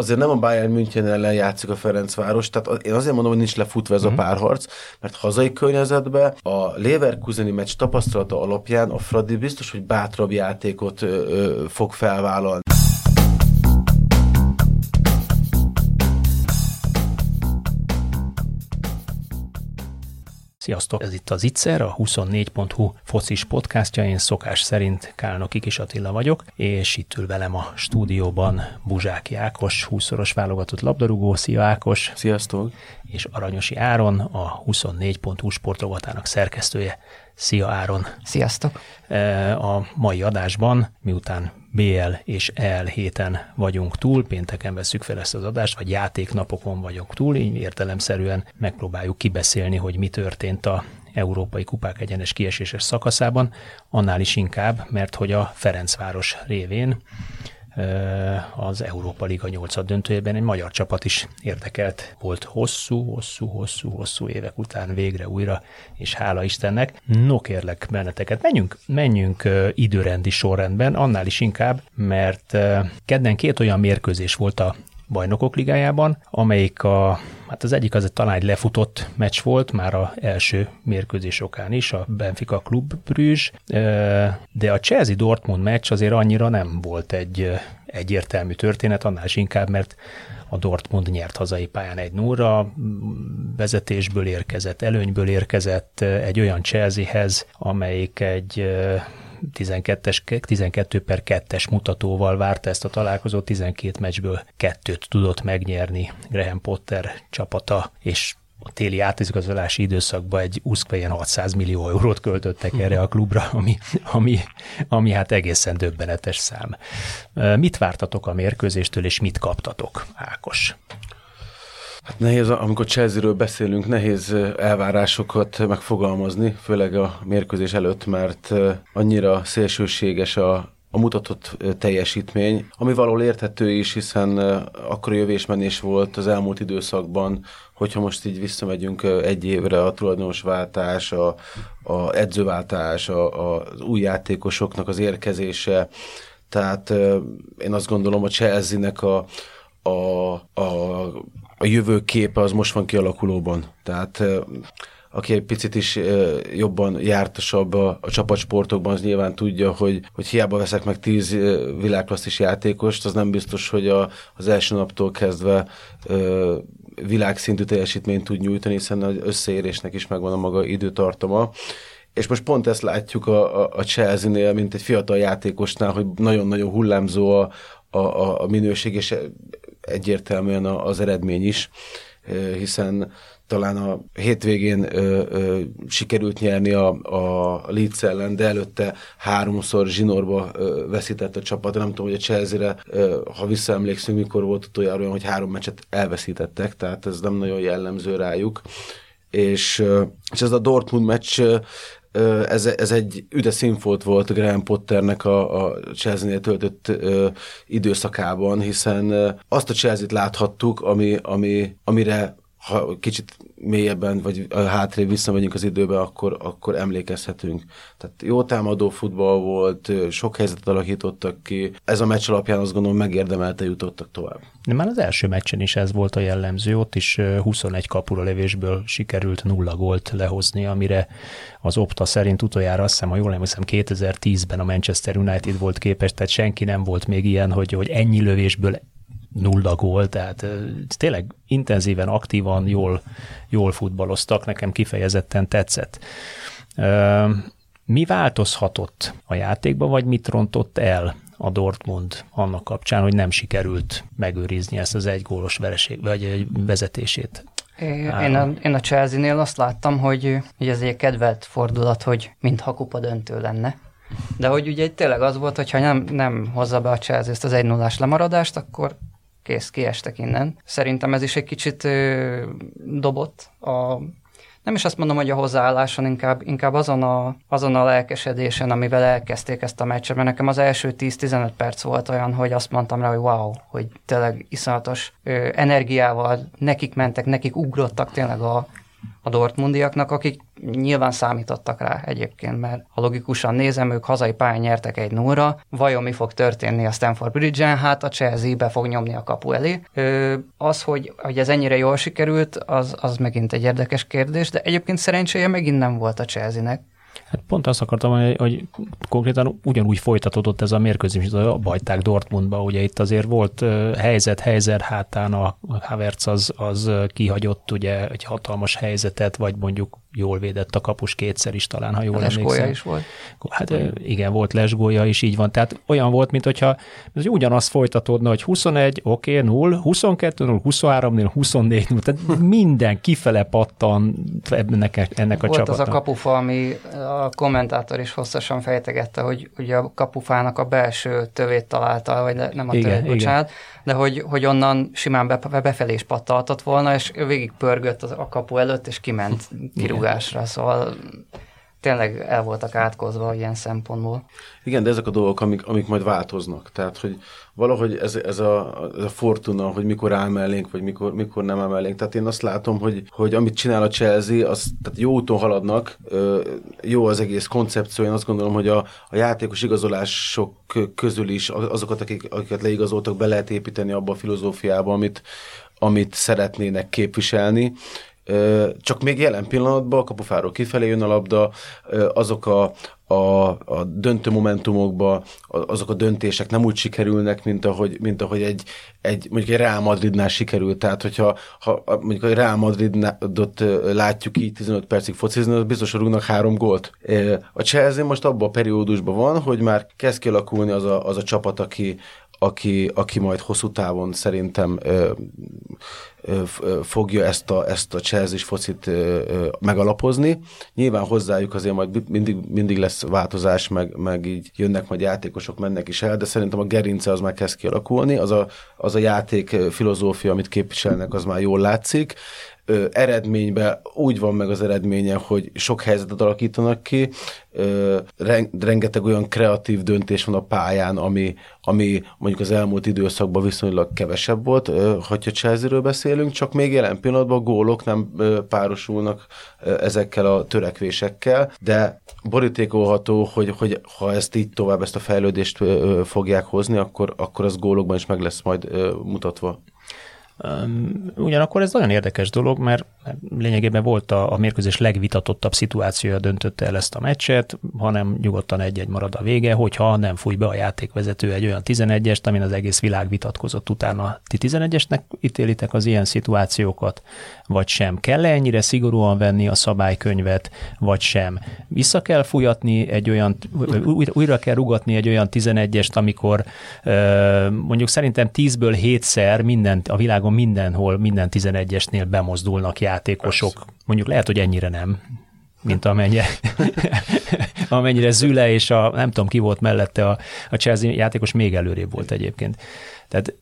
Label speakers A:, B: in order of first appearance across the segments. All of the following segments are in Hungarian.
A: azért nem a Bayern München ellen játszik a Ferencváros, tehát én azért mondom, hogy nincs lefutva ez a mhm. párharc, mert hazai környezetben a Leverkuseni meccs tapasztalata alapján a Fradi biztos, hogy bátrabb játékot ö, ö, fog felvállalni.
B: Sziasztok! Ez itt az Itzer, a 24.hu focis podcastja. Én szokás szerint Kálnoki Kis Attila vagyok, és itt ül velem a stúdióban Buzsák Ákos, 20-szoros válogatott labdarúgó. Szia Ákos!
A: Sziasztok!
B: És Aranyosi Áron, a 24.hu sportrovatának szerkesztője. Szia Áron!
C: Sziasztok!
B: E, a mai adásban, miután BL és EL héten vagyunk túl, pénteken veszük fel ezt az adást, vagy játéknapokon vagyunk túl, így értelemszerűen megpróbáljuk kibeszélni, hogy mi történt a európai kupák egyenes kieséses szakaszában, annál is inkább, mert hogy a Ferencváros révén az Európa Liga 8 döntőjében egy magyar csapat is érdekelt volt hosszú, hosszú, hosszú, hosszú évek után végre újra, és hála Istennek. No kérlek benneteket, menjünk, menjünk időrendi sorrendben, annál is inkább, mert kedden két olyan mérkőzés volt a bajnokok ligájában, amelyik a, hát az egyik az talán egy lefutott meccs volt, már a első mérkőzés okán is, a Benfica Klub Brüzs, de a Chelsea Dortmund meccs azért annyira nem volt egy egyértelmű történet, annál is inkább, mert a Dortmund nyert hazai pályán egy nulla, vezetésből érkezett, előnyből érkezett egy olyan Chelseahez, amelyik egy 12-es, 12 per 2-es mutatóval várta ezt a találkozót, 12 meccsből kettőt tudott megnyerni Graham Potter csapata, és a téli átigazolási időszakban egy úszkvajen 600 millió eurót költöttek erre a klubra, ami, ami, ami hát egészen döbbenetes szám. Mit vártatok a mérkőzéstől, és mit kaptatok, Ákos?
A: Hát nehéz, amikor Chelsea-ről beszélünk, nehéz elvárásokat megfogalmazni, főleg a mérkőzés előtt, mert annyira szélsőséges a, a mutatott teljesítmény, ami való érthető is, hiszen akkor jövésmenés volt az elmúlt időszakban, hogyha most így visszamegyünk egy évre a tulajdonosváltás, a, a edzőváltás, a, a, az új játékosoknak az érkezése, tehát én azt gondolom, a Chelsea-nek a, a, a, a jövőképe az most van kialakulóban. Tehát aki egy picit is jobban jártasabb a, a csapatsportokban, az nyilván tudja, hogy, hogy hiába veszek meg tíz világklasszis játékost, az nem biztos, hogy a, az első naptól kezdve világszintű teljesítményt tud nyújtani, hiszen az összeérésnek is megvan a maga időtartama. És most pont ezt látjuk a, a, a Chelsea-nél, mint egy fiatal játékosnál, hogy nagyon-nagyon hullámzó a, a, a minőség, és egyértelműen az eredmény is, hiszen talán a hétvégén ö, ö, sikerült nyerni a, a Leeds ellen, de előtte háromszor zsinórba ö, veszített a csapat. Nem tudom, hogy a Chelsea-re, ö, ha visszaemlékszünk, mikor volt utoljára olyan, hogy három meccset elveszítettek, tehát ez nem nagyon jellemző rájuk. És, és ez a Dortmund meccs ez, ez egy üde színfolt volt Graham Potternek a, a Chelsea-nél töltött ö, időszakában, hiszen azt a Chelsea-t láthattuk, ami, ami, amire ha kicsit mélyebben, vagy hátrébb visszamegyünk az időbe, akkor, akkor emlékezhetünk. Tehát jó támadó futball volt, sok helyzetet alakítottak ki. Ez a meccs alapján azt gondolom megérdemelte jutottak tovább.
B: De már az első meccsen is ez volt a jellemző, ott is 21 kapura levésből sikerült nulla gólt lehozni, amire az Opta szerint utoljára azt hiszem, ha jól emlékszem, 2010-ben a Manchester United volt képes, tehát senki nem volt még ilyen, hogy, hogy ennyi lövésből nulla gól, tehát tényleg intenzíven, aktívan, jól, jól futballoztak, nekem kifejezetten tetszett. Mi változhatott a játékba, vagy mit rontott el a Dortmund annak kapcsán, hogy nem sikerült megőrizni ezt az egy gólos vereség, vagy egy vezetését?
C: Én a, én a Chelsea-nél azt láttam, hogy, hogy ez egy kedvelt fordulat, hogy mintha kupa döntő lenne. De hogy ugye tényleg az volt, hogyha nem, nem hozza be a Chelsea ezt az 1 0 lemaradást, akkor kész, kiestek innen. Szerintem ez is egy kicsit ö, dobott a nem is azt mondom, hogy a hozzáálláson, inkább, inkább azon, a, azon a lelkesedésen, amivel elkezdték ezt a meccset, mert nekem az első 10-15 perc volt olyan, hogy azt mondtam rá, hogy wow, hogy tényleg iszonyatos ö, energiával nekik mentek, nekik ugrottak tényleg a, a Dortmundiaknak, akik nyilván számítottak rá egyébként, mert ha logikusan nézem, ők hazai pályán nyertek egy nóra, vajon mi fog történni a Stanford Bridge-en? Hát a Chelsea be fog nyomni a kapu elé. Ö, az, hogy, hogy ez ennyire jól sikerült, az, az megint egy érdekes kérdés, de egyébként szerencséje megint nem volt a Chelsea-nek.
B: Hát pont azt akartam, hogy, hogy konkrétan ugyanúgy folytatódott ez a mérkőzés, mint a bajták Dortmundba, ugye itt azért volt helyzet, helyzet hátán a Havertz az, az kihagyott ugye egy hatalmas helyzetet, vagy mondjuk jól védett a kapus kétszer is talán, ha jól a emlékszem.
C: is volt.
B: Hát igen, volt lesgója is, így van. Tehát olyan volt, mint hogyha hogy ugyanaz folytatódna, hogy 21, oké, okay, 0, 22, 0, 23, 0, 24, 0, tehát minden kifele pattan ennek, ennek a
C: volt
B: csapatnak.
C: az a kapufa, ami a kommentátor is hosszasan fejtegette, hogy ugye a kapufának a belső tövét találta, vagy nem a tövét, igen, bocsánat, igen. de hogy, hogy onnan simán befelé is pattaltott volna, és végig pörgött a kapu előtt, és kiment kirúgni rugásra, szóval tényleg el voltak átkozva ilyen szempontból.
A: Igen, de ezek a dolgok, amik, amik majd változnak. Tehát, hogy valahogy ez, ez, a, ez a fortuna, hogy mikor áll mellénk, vagy mikor, mikor nem áll mellénk. Tehát én azt látom, hogy, hogy amit csinál a Chelsea, az tehát jó úton haladnak, jó az egész koncepció. Én azt gondolom, hogy a, a játékos igazolások közül is azokat, akik, akiket leigazoltak, be lehet építeni abba a filozófiába, amit, amit szeretnének képviselni csak még jelen pillanatban kapufáról kifelé jön a labda, azok a, a, a döntő momentumokba azok a döntések nem úgy sikerülnek, mint ahogy, mint ahogy egy, egy, mondjuk egy Real Madridnál sikerült. Tehát, hogyha ha mondjuk a Real Madridot látjuk így 15 percig focizni, az biztos, rúgnak három gólt. A Chelsea most abban a periódusban van, hogy már kezd kialakulni az a, az a csapat, aki, aki, aki majd hosszú távon szerintem ö, ö, fogja ezt a, ezt a chelsea focit ö, ö, megalapozni. Nyilván hozzájuk azért majd mindig, mindig lesz változás, meg, meg így jönnek majd játékosok, mennek is el, de szerintem a gerince az már kezd kialakulni, az a, az a játék filozófia, amit képviselnek, az már jól látszik ö, eredményben úgy van meg az eredménye, hogy sok helyzetet alakítanak ki, ö, rengeteg olyan kreatív döntés van a pályán, ami, ami mondjuk az elmúlt időszakban viszonylag kevesebb volt, ö, hogyha Chelsea-ről beszélünk, csak még jelen pillanatban gólok nem ö, párosulnak ö, ezekkel a törekvésekkel, de borítékolható, hogy, hogy ha ezt így tovább, ezt a fejlődést ö, fogják hozni, akkor, akkor az gólokban is meg lesz majd ö, mutatva.
B: Ugyanakkor ez nagyon érdekes dolog, mert lényegében volt a, a mérkőzés legvitatottabb szituációja döntötte el ezt a meccset, hanem nyugodtan egy-egy marad a vége, hogyha nem fúj be a játékvezető egy olyan 11-est, amin az egész világ vitatkozott utána. Ti 11-esnek ítélitek az ilyen szituációkat, vagy sem? Kell ennyire szigorúan venni a szabálykönyvet, vagy sem? Vissza kell fújatni egy olyan, újra, újra kell rugatni egy olyan 11-est, amikor mondjuk szerintem 10-ből 7-szer mindent, a világon mindenhol, minden 11-esnél bemozdulnak játékosok. Persze. Mondjuk lehet, hogy ennyire nem, mint amennyire, amennyire Züle és a, nem tudom ki volt mellette a, a Chelsea játékos még előrébb volt egyébként. Tehát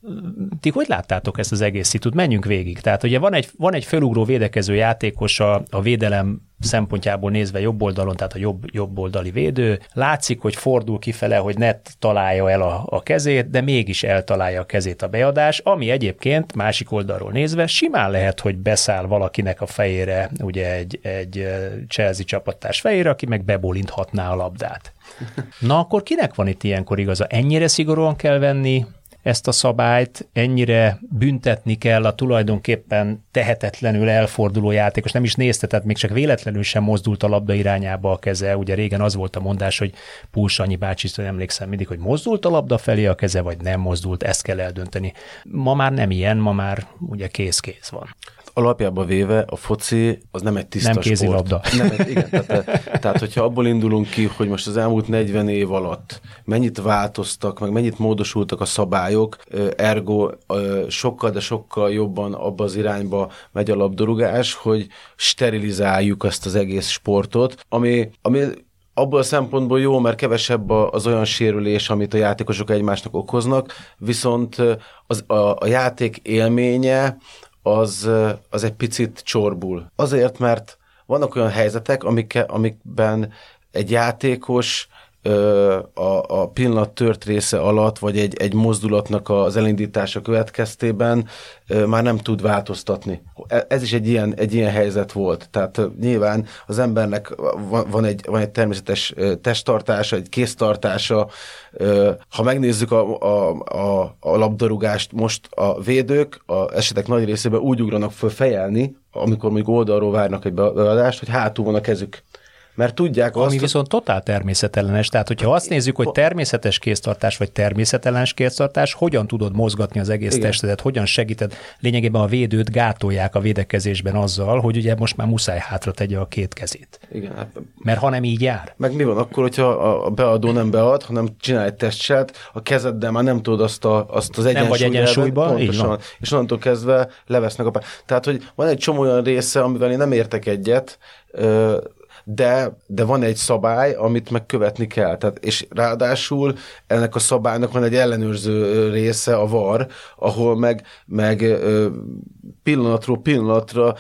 B: ti hogy láttátok ezt az egész szitut? Menjünk végig. Tehát ugye van egy, van egy felugró védekező játékos a, a védelem szempontjából nézve jobb oldalon, tehát a jobb, jobb oldali védő. Látszik, hogy fordul kifele, hogy ne találja el a, a kezét, de mégis eltalálja a kezét a beadás, ami egyébként másik oldalról nézve simán lehet, hogy beszáll valakinek a fejére, ugye egy, egy Chelsea csapattárs fejére, aki meg bebolinthatná a labdát. Na akkor kinek van itt ilyenkor igaza? Ennyire szigorúan kell venni ezt a szabályt, ennyire büntetni kell a tulajdonképpen tehetetlenül elforduló játékos, nem is nézte, tehát még csak véletlenül sem mozdult a labda irányába a keze. Ugye régen az volt a mondás, hogy Pulsanyi bácsi, emlékszem mindig, hogy mozdult a labda felé a keze, vagy nem mozdult, ezt kell eldönteni. Ma már nem ilyen, ma már ugye kész-kész van
A: alapjában véve a foci az nem egy tiszta
B: nem kézilabda.
A: Nem igen, tehát, tehát, hogyha abból indulunk ki, hogy most az elmúlt 40 év alatt mennyit változtak, meg mennyit módosultak a szabályok, ergo sokkal, de sokkal jobban abba az irányba megy a labdarúgás, hogy sterilizáljuk ezt az egész sportot, ami, ami abból a szempontból jó, mert kevesebb az olyan sérülés, amit a játékosok egymásnak okoznak, viszont az, a, a játék élménye az, az egy picit csorbul. Azért, mert vannak olyan helyzetek, amik, amikben egy játékos a, a pillanat tört része alatt, vagy egy, egy mozdulatnak az elindítása következtében már nem tud változtatni. E, ez is egy ilyen, egy ilyen helyzet volt. Tehát nyilván az embernek van egy, van egy természetes testtartása, egy kéztartása. Ha megnézzük a, a, a, a labdarúgást, most a védők a esetek nagy részében úgy ugranak föl fejelni, amikor még oldalról várnak egy beadást, hogy hátul van a kezük mert tudják
B: Ami azt... viszont totál természetellenes, tehát hogyha azt nézzük, hogy természetes kéztartás vagy természetellenes kéztartás, hogyan tudod mozgatni az egész Igen. testedet, hogyan segíted, lényegében a védőt gátolják a védekezésben azzal, hogy ugye most már muszáj hátra tegye a két kezét. Igen. Hát... Mert ha nem így jár.
A: Meg mi van akkor, hogyha a beadó nem bead, hanem csinál egy testselt, a kezeddel már nem tudod azt, a, azt az egyensúlyt. Nem vagy
B: egyensúlyban, pontosan,
A: és onnantól kezdve levesznek a Tehát, hogy van egy csomó olyan része, amivel én nem értek egyet, de, de van egy szabály, amit megkövetni kell. Tehát, és ráadásul ennek a szabálynak van egy ellenőrző része, a VAR, ahol meg, meg pillanatról pillanatra,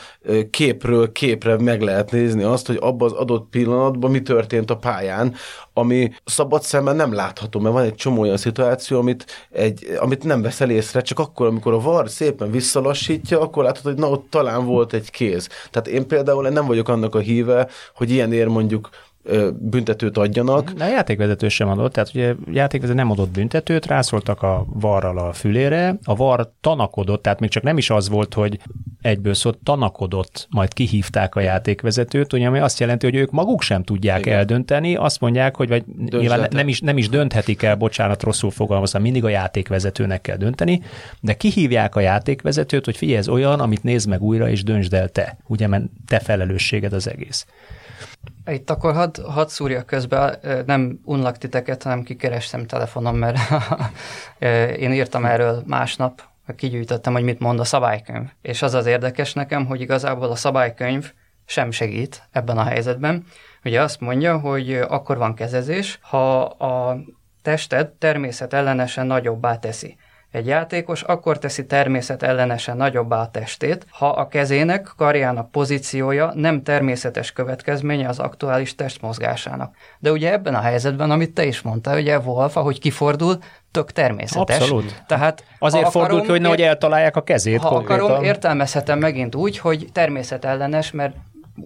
A: képről képre meg lehet nézni azt, hogy abban az adott pillanatban mi történt a pályán, ami szabad szemben nem látható, mert van egy csomó olyan szituáció, amit, egy, amit nem veszel észre, csak akkor, amikor a VAR szépen visszalassítja, akkor látod, hogy na ott talán volt egy kéz. Tehát én például nem vagyok annak a híve, hogy ilyenért mondjuk büntetőt adjanak.
B: De a játékvezető sem adott, tehát ugye a játékvezető nem adott büntetőt, rászóltak a varral a fülére, a var tanakodott, tehát még csak nem is az volt, hogy egyből szólt, tanakodott, majd kihívták a játékvezetőt, ugye, ami azt jelenti, hogy ők maguk sem tudják Igen. eldönteni, azt mondják, hogy vagy nyilván nem is, nem is dönthetik el, bocsánat, rosszul fogalmazom, mindig a játékvezetőnek kell dönteni, de kihívják a játékvezetőt, hogy figyelj, ez olyan, amit nézd meg újra, és döntsd el te. Ugye, mert te felelősséged az egész.
C: Itt akkor hadd had szúrja közben, nem unlak titeket, hanem kikerestem telefonom, mert én írtam erről másnap, kigyűjtöttem, hogy mit mond a szabálykönyv. És az az érdekes nekem, hogy igazából a szabálykönyv sem segít ebben a helyzetben. Ugye azt mondja, hogy akkor van kezezés, ha a tested természet ellenesen nagyobbá teszi egy játékos akkor teszi természet ellenesen nagyobbá a testét, ha a kezének, karjának pozíciója nem természetes következménye az aktuális testmozgásának. De ugye ebben a helyzetben, amit te is mondtál, ugye Wolf, ahogy kifordul, tök természetes.
B: Abszolút. Tehát Azért akarom, fordul ki, hogy nehogy eltalálják a kezét
C: Ha konkrétan. akarom, értelmezhetem megint úgy, hogy természetellenes, mert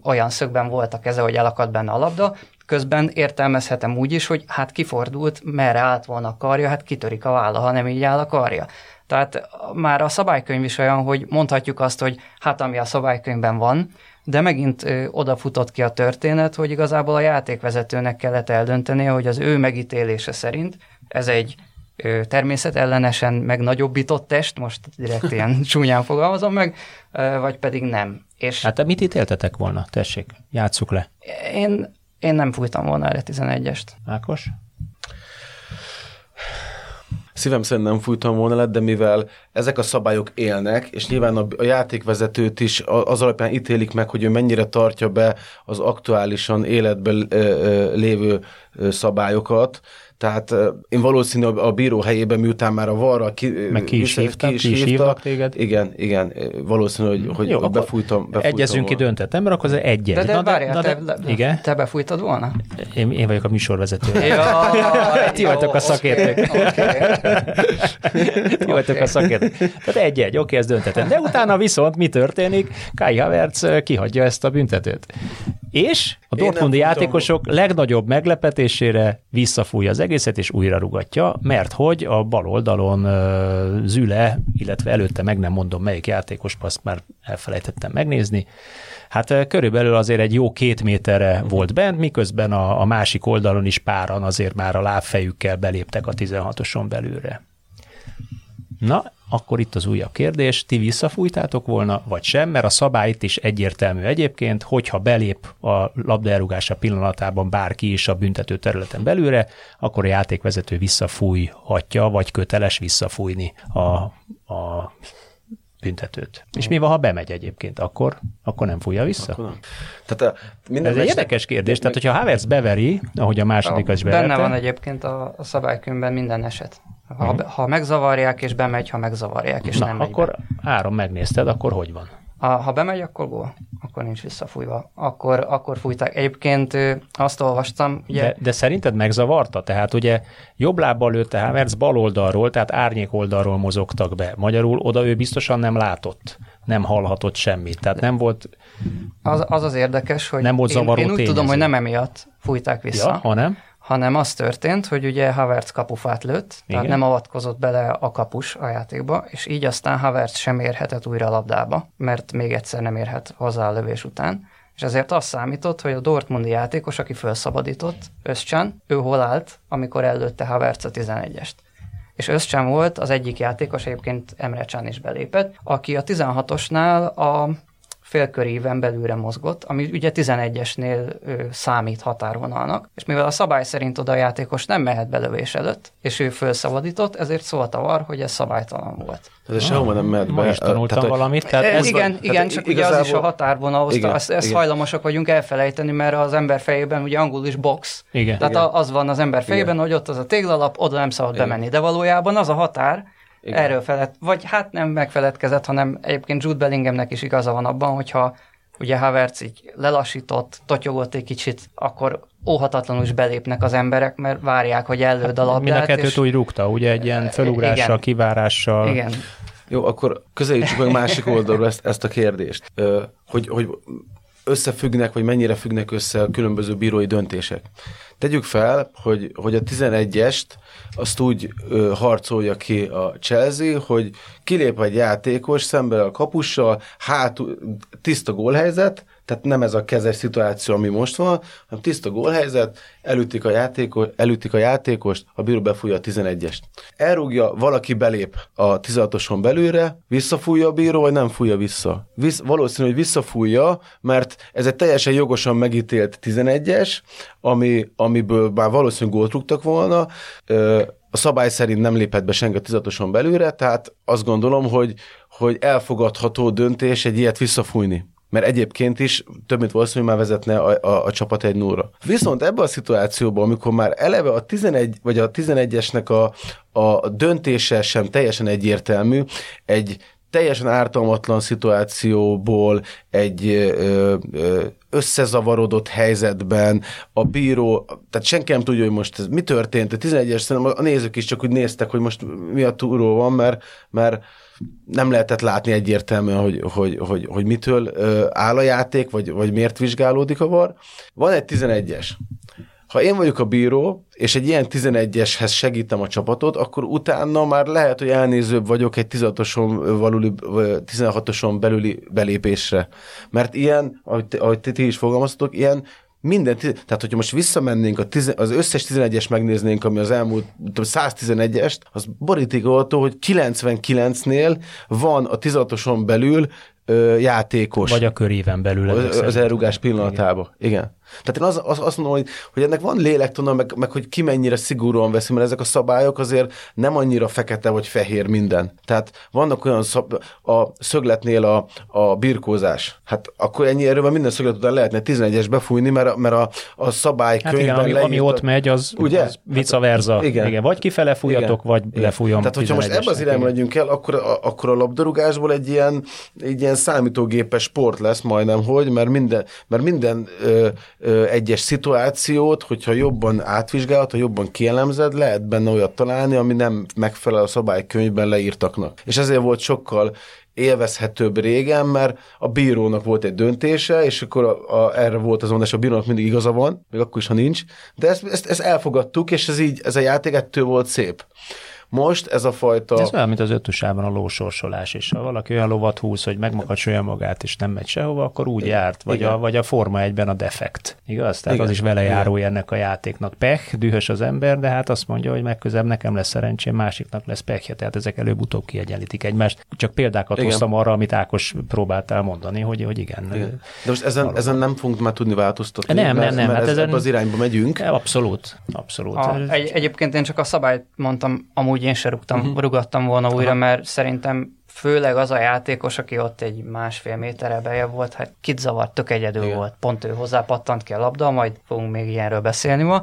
C: olyan szögben volt a keze, hogy elakadt benne a labda, közben értelmezhetem úgy is, hogy hát kifordult, merre állt volna a karja, hát kitörik a válla, ha nem így áll a karja. Tehát már a szabálykönyv is olyan, hogy mondhatjuk azt, hogy hát ami a szabálykönyvben van, de megint ö, odafutott ki a történet, hogy igazából a játékvezetőnek kellett eldönteni, hogy az ő megítélése szerint ez egy ö, természetellenesen megnagyobbított test, most direkt ilyen csúnyán fogalmazom meg, ö, vagy pedig nem.
B: És hát mit ítéltetek volna? Tessék, játsszuk le.
C: Én én nem fújtam volna erre 11-est.
B: Ákos?
A: Szívem szerint nem fújtam volna le, de mivel ezek a szabályok élnek, és nyilván a, a játékvezetőt is az alapján ítélik meg, hogy ő mennyire tartja be az aktuálisan életben lévő szabályokat, tehát én valószínű a bíró helyében, miután már a varra
B: ki, Meg ki is, hívtak, ki is, ki is hívtak téged.
A: Igen, igen, valószínű, hogy, hogy Jó, befújtam, befújtam
B: Egyezünk ki döntettem, mert akkor az egy
C: De, de, na, várjál, na, de, te, igen? te befújtad volna?
B: Én, én vagyok a műsorvezető. Ja, Ti vagytok a szakértők. Ti vagytok a szakértők. Tehát egy-egy, oké, ez döntettem. De utána viszont mi történik? Kai Havertz kihagyja ezt a büntetőt. És a Dortmundi játékosok legnagyobb meglepetésére visszafújja az egészet, és újra rugatja, mert hogy a bal oldalon Züle, illetve előtte meg nem mondom melyik játékos, azt már elfelejtettem megnézni, Hát körülbelül azért egy jó két méterre volt bent, miközben a, a másik oldalon is páran azért már a lábfejükkel beléptek a 16-oson belülre. Na, akkor itt az újabb kérdés, ti visszafújtátok volna, vagy sem, mert a szabály itt is egyértelmű egyébként, hogyha belép a labdaelrugása pillanatában bárki is a büntető területen belőle, akkor a játékvezető visszafújhatja, vagy köteles visszafújni a, a büntetőt. És mi van, ha bemegy egyébként? Akkor, akkor nem fújja vissza? Akkor nem. Tehát a, minden Ez egy érdekes kérdés. Tehát, hogyha Havertz beveri, ahogy a második is beverte...
C: Benne van egyébként a, a szabálykönyvben minden eset. Ha, uh-huh. ha megzavarják, és bemegy, ha megzavarják, és
B: Na,
C: nem
B: akkor be. Áron megnézted, akkor hogy van?
C: Ha, ha bemegy, akkor gól. akkor nincs visszafújva. Akkor, akkor fújták. Egyébként azt olvastam, ugye...
B: De, de szerinted megzavarta? Tehát ugye jobb lábbal lőtte Havertz bal oldalról, tehát árnyék oldalról mozogtak be. Magyarul oda ő biztosan nem látott, nem hallhatott semmit. Tehát nem volt...
C: Az az, az érdekes, hogy
B: nem volt
C: én, én úgy
B: tényező.
C: tudom, hogy nem emiatt fújták vissza.
B: Ja, hanem?
C: Hanem az történt, hogy ugye Havertz kapufát lőtt, tehát
B: Igen.
C: nem avatkozott bele a kapus a játékba, és így aztán Havertz sem érhetett újra a labdába, mert még egyszer nem érhet hozzá a lövés után. És ezért azt számított, hogy a Dortmundi játékos, aki felszabadított, Özcan, ő hol állt, amikor ellőtte Havertz a 11-est. És Özcan volt az egyik játékos, egyébként Emre Can is belépett, aki a 16-osnál a félköríven belülre mozgott, ami ugye 11-esnél ö, számít határvonalnak, és mivel a szabály szerint oda a játékos nem mehet belövés előtt, és ő felszabadított, ezért szólt a var, hogy ez szabálytalan volt.
A: Tehát ez sehova nem mehet
B: Ma
A: be.
B: is tanultam
A: Tehát,
B: valamit. Tehát
C: Ez
B: ez
C: igen,
A: van-
C: igen,
A: tehát
C: csak ugye az is a
A: igazából-
C: határvonalhoz,
A: Igen,
C: ezt, ezt
A: igen.
C: hajlamosak vagyunk elfelejteni, mert az ember fejében ugye angol is box,
B: Igen.
C: tehát
A: Igen.
C: az van az ember fejében, hogy ott az a téglalap, oda nem szabad
A: Igen.
C: bemenni, de valójában az a határ,
A: Igen.
C: erről felett, vagy hát nem megfeledkezett, hanem egyébként Jude Bellinghamnek is igaza van abban, hogyha ugye Havertz így lelassított, totyogott egy kicsit, akkor óhatatlanul is belépnek az emberek, mert várják, hogy ellőd a labdát.
B: Mind a kettőt
C: és...
B: úgy rúgta, ugye egy ilyen felugrással,
C: Igen.
B: kivárással.
C: Igen,
A: Jó, akkor közelítsük meg másik oldalról ezt, ezt a kérdést, hogy, hogy összefüggnek, vagy mennyire függnek össze a különböző bírói döntések. Tegyük fel, hogy, hogy a 11-est azt úgy ö, harcolja ki a Chelsea, hogy kilép egy játékos szemben a kapussal, hát tiszta gólhelyzet, tehát nem ez a kezes szituáció, ami most van, hanem tiszta gólhelyzet, elütik a, játékos, elütik a játékost, a bíró befújja a 11-est. Elrúgja, valaki belép a 16-oson belülre, visszafújja a bíró, vagy nem fújja vissza. Visz, valószínű, hogy visszafújja, mert ez egy teljesen jogosan megítélt 11-es, ami, amiből már valószínűleg gólt rúgtak volna, Ö, a szabály szerint nem lépett be senki a 16-oson belülre, tehát azt gondolom, hogy, hogy elfogadható döntés egy ilyet visszafújni mert egyébként is több mint valószínű, hogy már vezetne a, a, a csapat egy nullra. Viszont ebben a szituációban, amikor már eleve a 11, vagy a 11-esnek a, a döntése sem teljesen egyértelmű, egy teljesen ártalmatlan szituációból, egy összezavarodott helyzetben, a bíró, tehát senki nem tudja, hogy most ez mi történt, a 11-es szerintem a nézők is csak úgy néztek, hogy most mi a túró van, mert, mert nem lehetett látni egyértelműen, hogy, hogy, hogy, hogy mitől áll a játék, vagy, vagy miért vizsgálódik a var. Van egy 11-es. Ha én vagyok a bíró, és egy ilyen 11-eshez segítem a csapatot, akkor utána már lehet, hogy elnézőbb vagyok egy 16-oson, valuli, 16-oson belüli belépésre. Mert ilyen, ahogy, ahogy ti is fogalmaztatok, ilyen minden, tiz- tehát hogyha most visszamennénk, a tize, az összes 11-es megnéznénk, ami az elmúlt tudom, 111-est, az borítékolható, hogy 99-nél van a 16-oson belül ö, játékos.
B: Vagy a köréven belül.
A: Az, az elrugás pillanatában. Igen. Igen. Tehát én az, az, azt mondom, hogy, hogy ennek van lélektana, meg, meg hogy ki mennyire szigorúan veszi, mert ezek a szabályok azért nem annyira fekete vagy fehér minden. Tehát vannak olyan szab, a szögletnél a, a birkózás. Hát akkor ennyi erővel minden szöglet után lehetne 11-es befújni, mert mert a, a szabály
B: Hát igen, ami, ami ott megy, az,
A: Ugye?
B: az vice versa.
A: Hát, igen.
B: igen. Vagy kifele fújjatok,
A: Igen.
B: vagy
A: Igen.
B: lefújom
A: Tehát, hogyha most ebbe az
B: 11-esnek,
A: irányba megyünk el, akkor a, akkor a labdarúgásból egy ilyen, egy ilyen számítógépes sport lesz majdnem, hogy, mert minden, mert minden ö, ö, egyes szituációt, hogyha jobban átvizsgálod, ha jobban kielemzed, lehet benne olyat találni, ami nem megfelel a szabálykönyvben leírtaknak. És ezért volt sokkal élvezhetőbb régen, mert a bírónak volt egy döntése, és akkor a, a, erre volt az mondás, a bírónak mindig igaza van, még akkor is, ha nincs, de ezt, ezt, ezt elfogadtuk, és ez így, ez a játék ettől volt szép. Most ez a fajta...
B: Ez olyan, mint az ötösában a lósorsolás is. Ha valaki olyan lovat húz, hogy megmakacsolja magát, és nem megy sehova, akkor úgy járt. Vagy,
A: Igen.
B: a, vagy a Forma egyben a defekt. Igaz? Tehát
A: Igen.
B: az is vele járó ennek a játéknak. Pech, dühös az ember, de hát azt mondja, hogy megközebb nekem lesz szerencsém, másiknak lesz pekje. Tehát ezek előbb-utóbb kiegyenlítik egymást. Csak példákat
A: Igen.
B: hoztam arra, amit Ákos próbáltál mondani, hogy, hogy igen.
A: Igen. De most ezen, ezen nem fogunk már tudni változtatni.
B: Nem,
A: mert,
B: nem, nem,
A: Mert
B: hát
A: ez,
B: ezen-
A: az irányba megyünk.
B: Abszolút, abszolút.
C: A, egy, egyébként én csak a szabályt mondtam, amúgy én se rúgtam,
A: Mhm.
C: uh-huh. rugattam volna újra, mert szerintem főleg az a játékos, aki ott egy másfél méterre beje volt, hát kit zavart, tök egyedül
A: Igen.
C: volt. Pont ő hozzá pattant ki a labda, majd fogunk még ilyenről beszélni ma.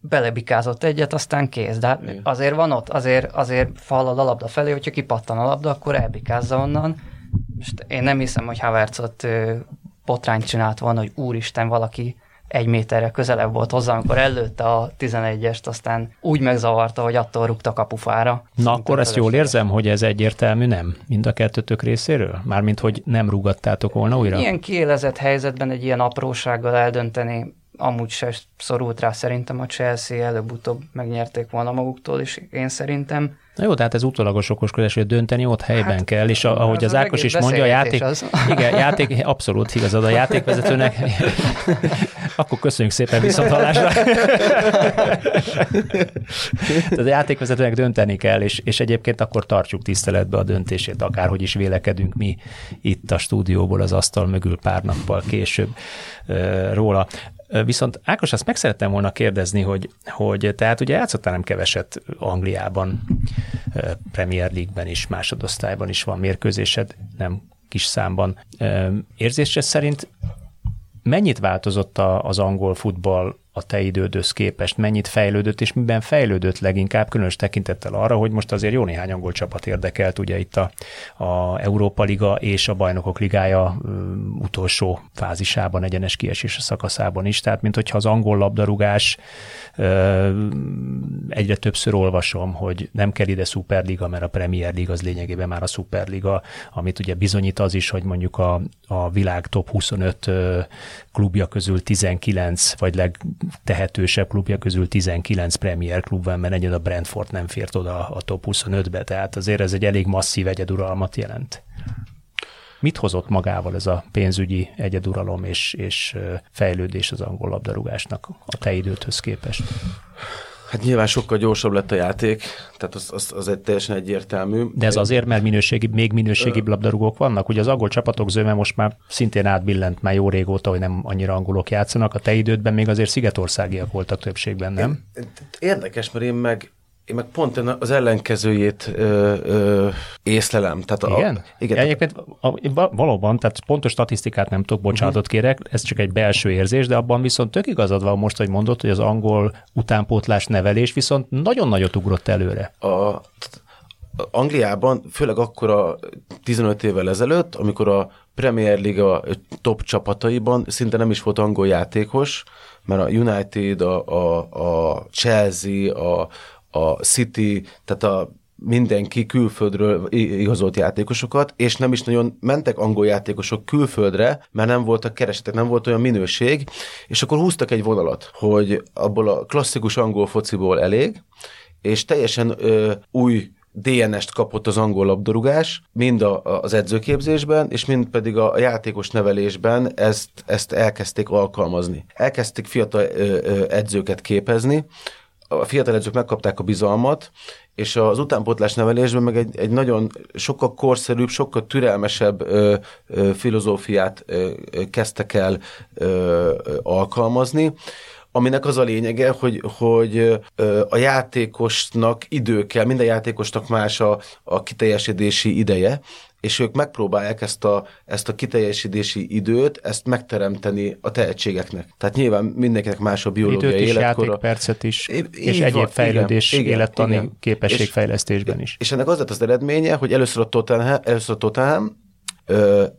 C: Belebikázott egyet, aztán kész. De hát
A: Igen.
C: azért van ott, azért, azért fallad a labda felé, hogyha kipattan a labda, akkor elbikázza onnan. Most én nem hiszem, hogy Havertzot ö, potrányt csinált volna, hogy úristen, valaki egy méterre közelebb volt hozzá, amikor előtte a 11-est, aztán úgy megzavarta, hogy attól rúgta kapufára.
B: Na akkor ezt jól érzem, hogy ez egyértelmű nem? Mind a kettőtök részéről? Mármint, hogy nem rúgattátok volna újra?
C: Ilyen kiélezett helyzetben egy ilyen aprósággal eldönteni amúgy se szorult rá szerintem a Chelsea, előbb-utóbb megnyerték volna maguktól is, én szerintem.
B: Na jó, tehát ez utólagos okoskodás, hogy dönteni ott helyben hát, kell, és ahogy az, az Ákos is mondja, a játék, az. igen, játék, abszolút igazad a játékvezetőnek. Akkor köszönjük szépen viszontalásra. Tehát a játékvezetőnek dönteni kell, és, és egyébként akkor tartsuk tiszteletbe a döntését, akárhogy is vélekedünk mi itt a stúdióból az asztal mögül pár nappal később róla. Viszont Ákos, azt meg szerettem volna kérdezni, hogy, hogy tehát ugye játszottál nem keveset Angliában, Premier League-ben is, másodosztályban is van mérkőzésed, nem kis számban. Érzése szerint mennyit változott az angol futball a te idődöz képest, mennyit fejlődött, és miben fejlődött leginkább, különös tekintettel arra, hogy most azért jó néhány angol csapat érdekelt, ugye itt a, a Európa Liga és a Bajnokok Ligája um, utolsó fázisában, egyenes kiesés szakaszában is, tehát mint hogyha az angol labdarúgás egyre többször olvasom, hogy nem kell ide Superliga, mert a Premier League az lényegében már a Superliga, amit ugye bizonyít az is, hogy mondjuk a, a világ top 25 klubja közül 19, vagy legtehetősebb klubja közül 19 Premier klub van, mert egyed a Brentford nem fért oda a top 25-be, tehát azért ez egy elég masszív egyeduralmat jelent. Mit hozott magával ez a pénzügyi egyeduralom és, és fejlődés az angol labdarúgásnak a te időthöz képest?
A: Hát nyilván sokkal gyorsabb lett a játék, tehát az, az, az egy teljesen egyértelmű.
B: De ez azért, mert minőségi, még minőségi labdarúgók vannak? Ugye az angol csapatok zöme most már szintén átbillent már jó régóta, hogy nem annyira angolok játszanak. A te idődben még azért szigetországiak voltak többségben, nem?
A: Érdekes, mert én meg én meg pont az ellenkezőjét ö, ö, észlelem.
B: Tehát igen? A, igen. Egyébként a, valóban, tehát pontos statisztikát nem tudok, bocsánatot uh-huh. kérek, ez csak egy belső érzés, de abban viszont tök igazad van most, hogy mondod, hogy az angol utánpótlás nevelés viszont nagyon nagyot ugrott előre. A,
A: Angliában, főleg akkor a 15 évvel ezelőtt, amikor a Premier Liga top csapataiban szinte nem is volt angol játékos, mert a United, a, a, a Chelsea, a, a City, tehát a mindenki külföldről igazolt játékosokat, és nem is nagyon mentek angol játékosok külföldre, mert nem voltak keresetek, nem volt olyan minőség, és akkor húztak egy vonalat, hogy abból a klasszikus angol fociból elég, és teljesen ö, új DNS-t kapott az angol labdarúgás, mind a, az edzőképzésben, és mind pedig a, játékos nevelésben ezt, ezt elkezdték alkalmazni. Elkezdték fiatal ö, ö, edzőket képezni, a fiatal edzők megkapták a bizalmat, és az utánpótlás nevelésben meg egy, egy nagyon sokkal korszerűbb, sokkal türelmesebb ö, ö, filozófiát ö, ö, kezdtek el ö, ö, alkalmazni, aminek az a lényege, hogy, hogy a játékosnak idő kell, minden játékosnak más a, a kiteljesedési ideje, és ők megpróbálják ezt a, ezt a kiteljesítési időt, ezt megteremteni a tehetségeknek. Tehát nyilván mindenkinek más a biológiai
B: Időt is, életkora. percet is, é, és egyéb van, fejlődés, igen, élettani igen. képességfejlesztésben is.
A: És ennek az lett az eredménye, hogy először a Tottenham, először a Tottenham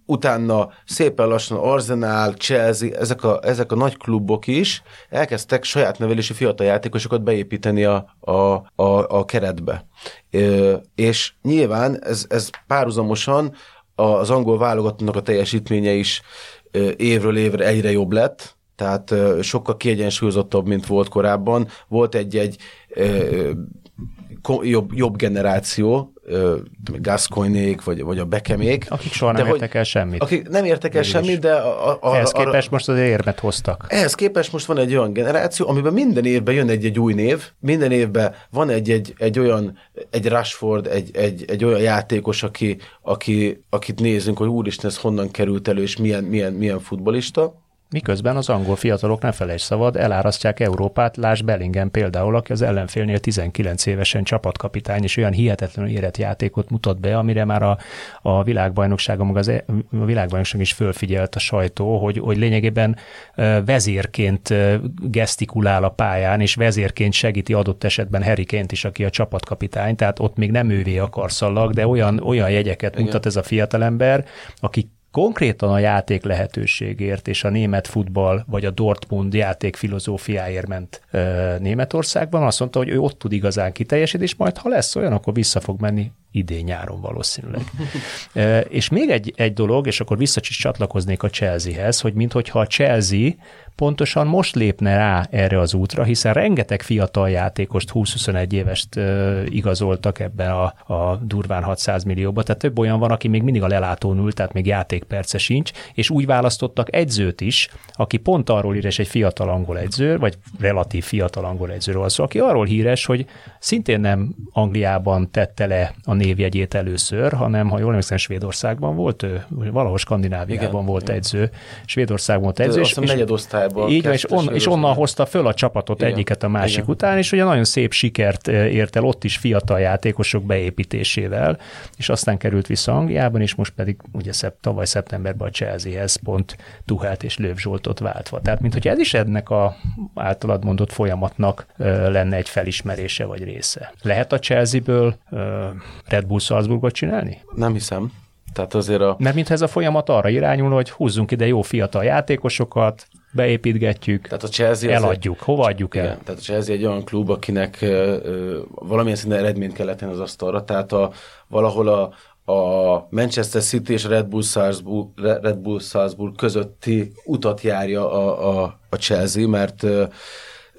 A: Utána szépen lassan Arsenal, Chelsea, ezek a, ezek a nagy klubok is elkezdtek saját nevelési fiatal játékosokat beépíteni a, a, a, a keretbe. És nyilván ez, ez párhuzamosan az angol válogatottnak a teljesítménye is évről évre egyre jobb lett, tehát sokkal kiegyensúlyozottabb, mint volt korábban. Volt egy-egy jobb, jobb generáció, Gascoinék, vagy, vagy a Bekemék.
B: Akik soha nem értek el semmit.
A: Akik nem értek el semmit, de... A,
B: a, ehhez képest most az érmet hoztak.
A: Ehhez képest most van egy olyan generáció, amiben minden évben jön egy-egy új név, minden évben van egy-egy egy olyan, egy Rashford, egy, egy, egy olyan játékos, aki, aki, akit nézünk, hogy úristen, ez honnan került elő, és milyen, milyen, milyen futbolista
B: Miközben az angol fiatalok, ne felejtsd szabad, elárasztják Európát, Lás Bellingen például, aki az ellenfélnél 19 évesen csapatkapitány, és olyan hihetetlenül érett játékot mutat be, amire már a, a világbajnokságon, meg az, e, a világbajnokság is fölfigyelt a sajtó, hogy, hogy lényegében vezérként gesztikulál a pályán, és vezérként segíti adott esetben Heriként is, aki a csapatkapitány, tehát ott még nem ővé a karszallag, de olyan, olyan jegyeket Igen. mutat ez a fiatalember, aki konkrétan a játék lehetőségért és a német futball vagy a Dortmund játék filozófiáért ment ö, Németországban, azt mondta, hogy ő ott tud igazán kiteljesíteni, és majd ha lesz olyan, akkor vissza fog menni idén nyáron valószínűleg. e, és még egy, egy dolog, és akkor vissza csatlakoznék a Chelseahez, hogy minthogyha a Chelsea pontosan most lépne rá erre az útra, hiszen rengeteg fiatal játékost, 20-21 évest igazoltak ebben a, a durván 600 millióba, tehát több olyan van, aki még mindig a lelátón ül, tehát még játékperce sincs, és úgy választottak egyzőt is, aki pont arról híres egy fiatal angol egyző, vagy relatív fiatal angol egyzőről szó, aki arról híres, hogy szintén nem Angliában tette le a névjegyét először, hanem ha jól emlékszem, Svédországban volt ő, valahol Skandináviában igen, volt igen. edző, Svédországban volt edző.
A: És, és,
B: így és, on, és onnan hozta föl a csapatot igen, egyiket a másik igen. után, és ugye nagyon szép sikert ért el ott is fiatal játékosok beépítésével, és aztán került vissza Angliában, és most pedig ugye szep, tavaly szeptemberben a Chelseahez pont Tuhelt és Löv Zsoltot váltva. Tehát, mint hogy ez is ennek a általad mondott folyamatnak lenne egy felismerése vagy része. Lehet a Chelsea-ből Red Bull Salzburgot csinálni?
A: Nem hiszem. Tehát azért a...
B: Mert mintha ez a folyamat arra irányul, hogy húzzunk ide jó fiatal játékosokat, beépítgetjük, tehát a Chelsea eladjuk. Egy, Hova adjuk el? Igen,
A: tehát a Chelsea egy olyan klub, akinek uh, valamilyen szinten eredményt kell tenni az asztalra, tehát a, valahol a, a Manchester City és Red Bull Salzburg, Red Bull Salzburg közötti utat járja a, a, a Chelsea, mert uh,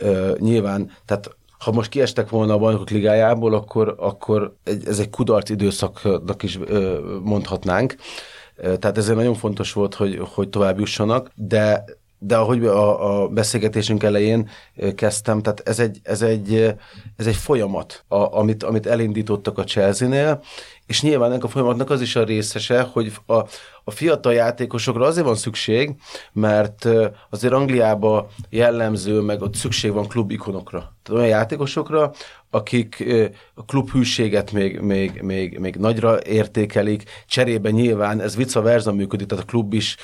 A: uh, nyilván, tehát ha most kiestek volna a bajnokok ligájából, akkor, akkor ez egy kudarc időszaknak is mondhatnánk. Tehát ezért nagyon fontos volt, hogy, hogy tovább jussanak, de de ahogy a, a beszélgetésünk elején kezdtem, tehát ez egy, ez egy, ez egy folyamat, a, amit, amit elindítottak a Chelsea-nél, és nyilván ennek a folyamatnak az is a részese, hogy a, a fiatal játékosokra azért van szükség, mert azért Angliába jellemző, meg ott szükség van klubikonokra. Tehát olyan játékosokra, akik a klub hűséget még, még, még, még nagyra értékelik, cserébe nyilván ez vice versa működik, tehát a klub is,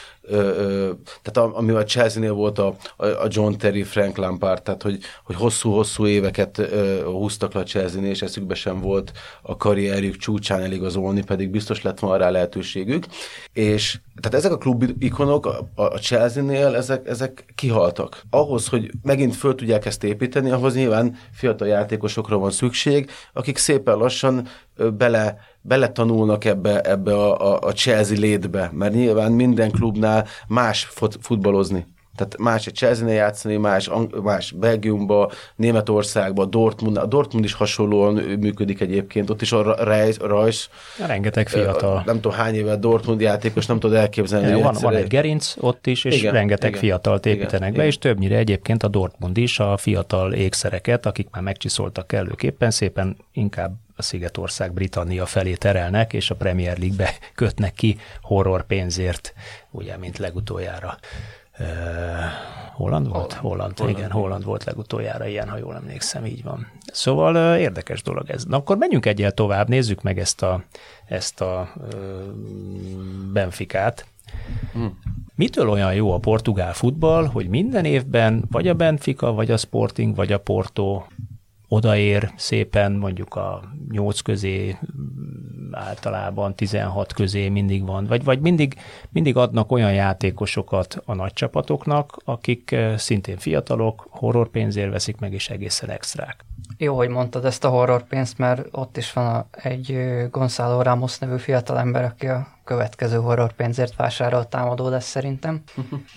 A: tehát ami a Chelsea-nél volt a, a John Terry, Frank Lampard, tehát hogy, hogy hosszú-hosszú éveket húztak le a Chelsea-nél, és eszükbe sem volt a karrierjük csúcsán eligazolni, pedig biztos lett volna rá lehetőségük. És tehát ezek a klub ikonok a, a Chelsea-nél, ezek, ezek kihaltak. Ahhoz, hogy megint föl tudják ezt építeni, ahhoz nyilván fiatal játékosokra van szükség, akik szépen lassan bele, bele tanulnak ebbe, ebbe a, a, a Chelsea létbe, mert nyilván minden klubnál más fut, futballozni. Tehát más egy chelsea játszani, más, más Belgiumba, Németországba, Dortmund. A Dortmund is hasonlóan működik egyébként, ott is a Reis.
B: Rengeteg fiatal.
A: Nem tudom hány éve Dortmund játékos, nem tudod elképzelni.
B: van, van egy gerinc ott is, és igen, rengeteg igen, fiatalt építenek igen, be, igen. és többnyire egyébként a Dortmund is a fiatal ékszereket, akik már megcsiszoltak kellőképpen, szépen inkább a Szigetország Britannia felé terelnek, és a Premier League-be kötnek ki horror pénzért, ugye, mint legutoljára Holland volt? Holland, Holland, Holland igen, Holland volt legutoljára ilyen, ha jól emlékszem, így van. Szóval érdekes dolog ez. Na akkor menjünk egyel tovább, nézzük meg ezt a, ezt a Benficát. Hmm. Mitől olyan jó a portugál futball, hogy minden évben vagy a Benfica, vagy a Sporting, vagy a Porto odaér szépen mondjuk a 8 közé, általában 16 közé mindig van, vagy, vagy mindig, mindig adnak olyan játékosokat a nagy csapatoknak, akik eh, szintén fiatalok, horrorpénzért veszik meg, és egészen extrák.
C: Jó, hogy mondtad ezt a horrorpénzt, mert ott is van a, egy Gonzalo Ramos nevű fiatalember, aki a következő horrorpénzért vásárolt támadó lesz szerintem.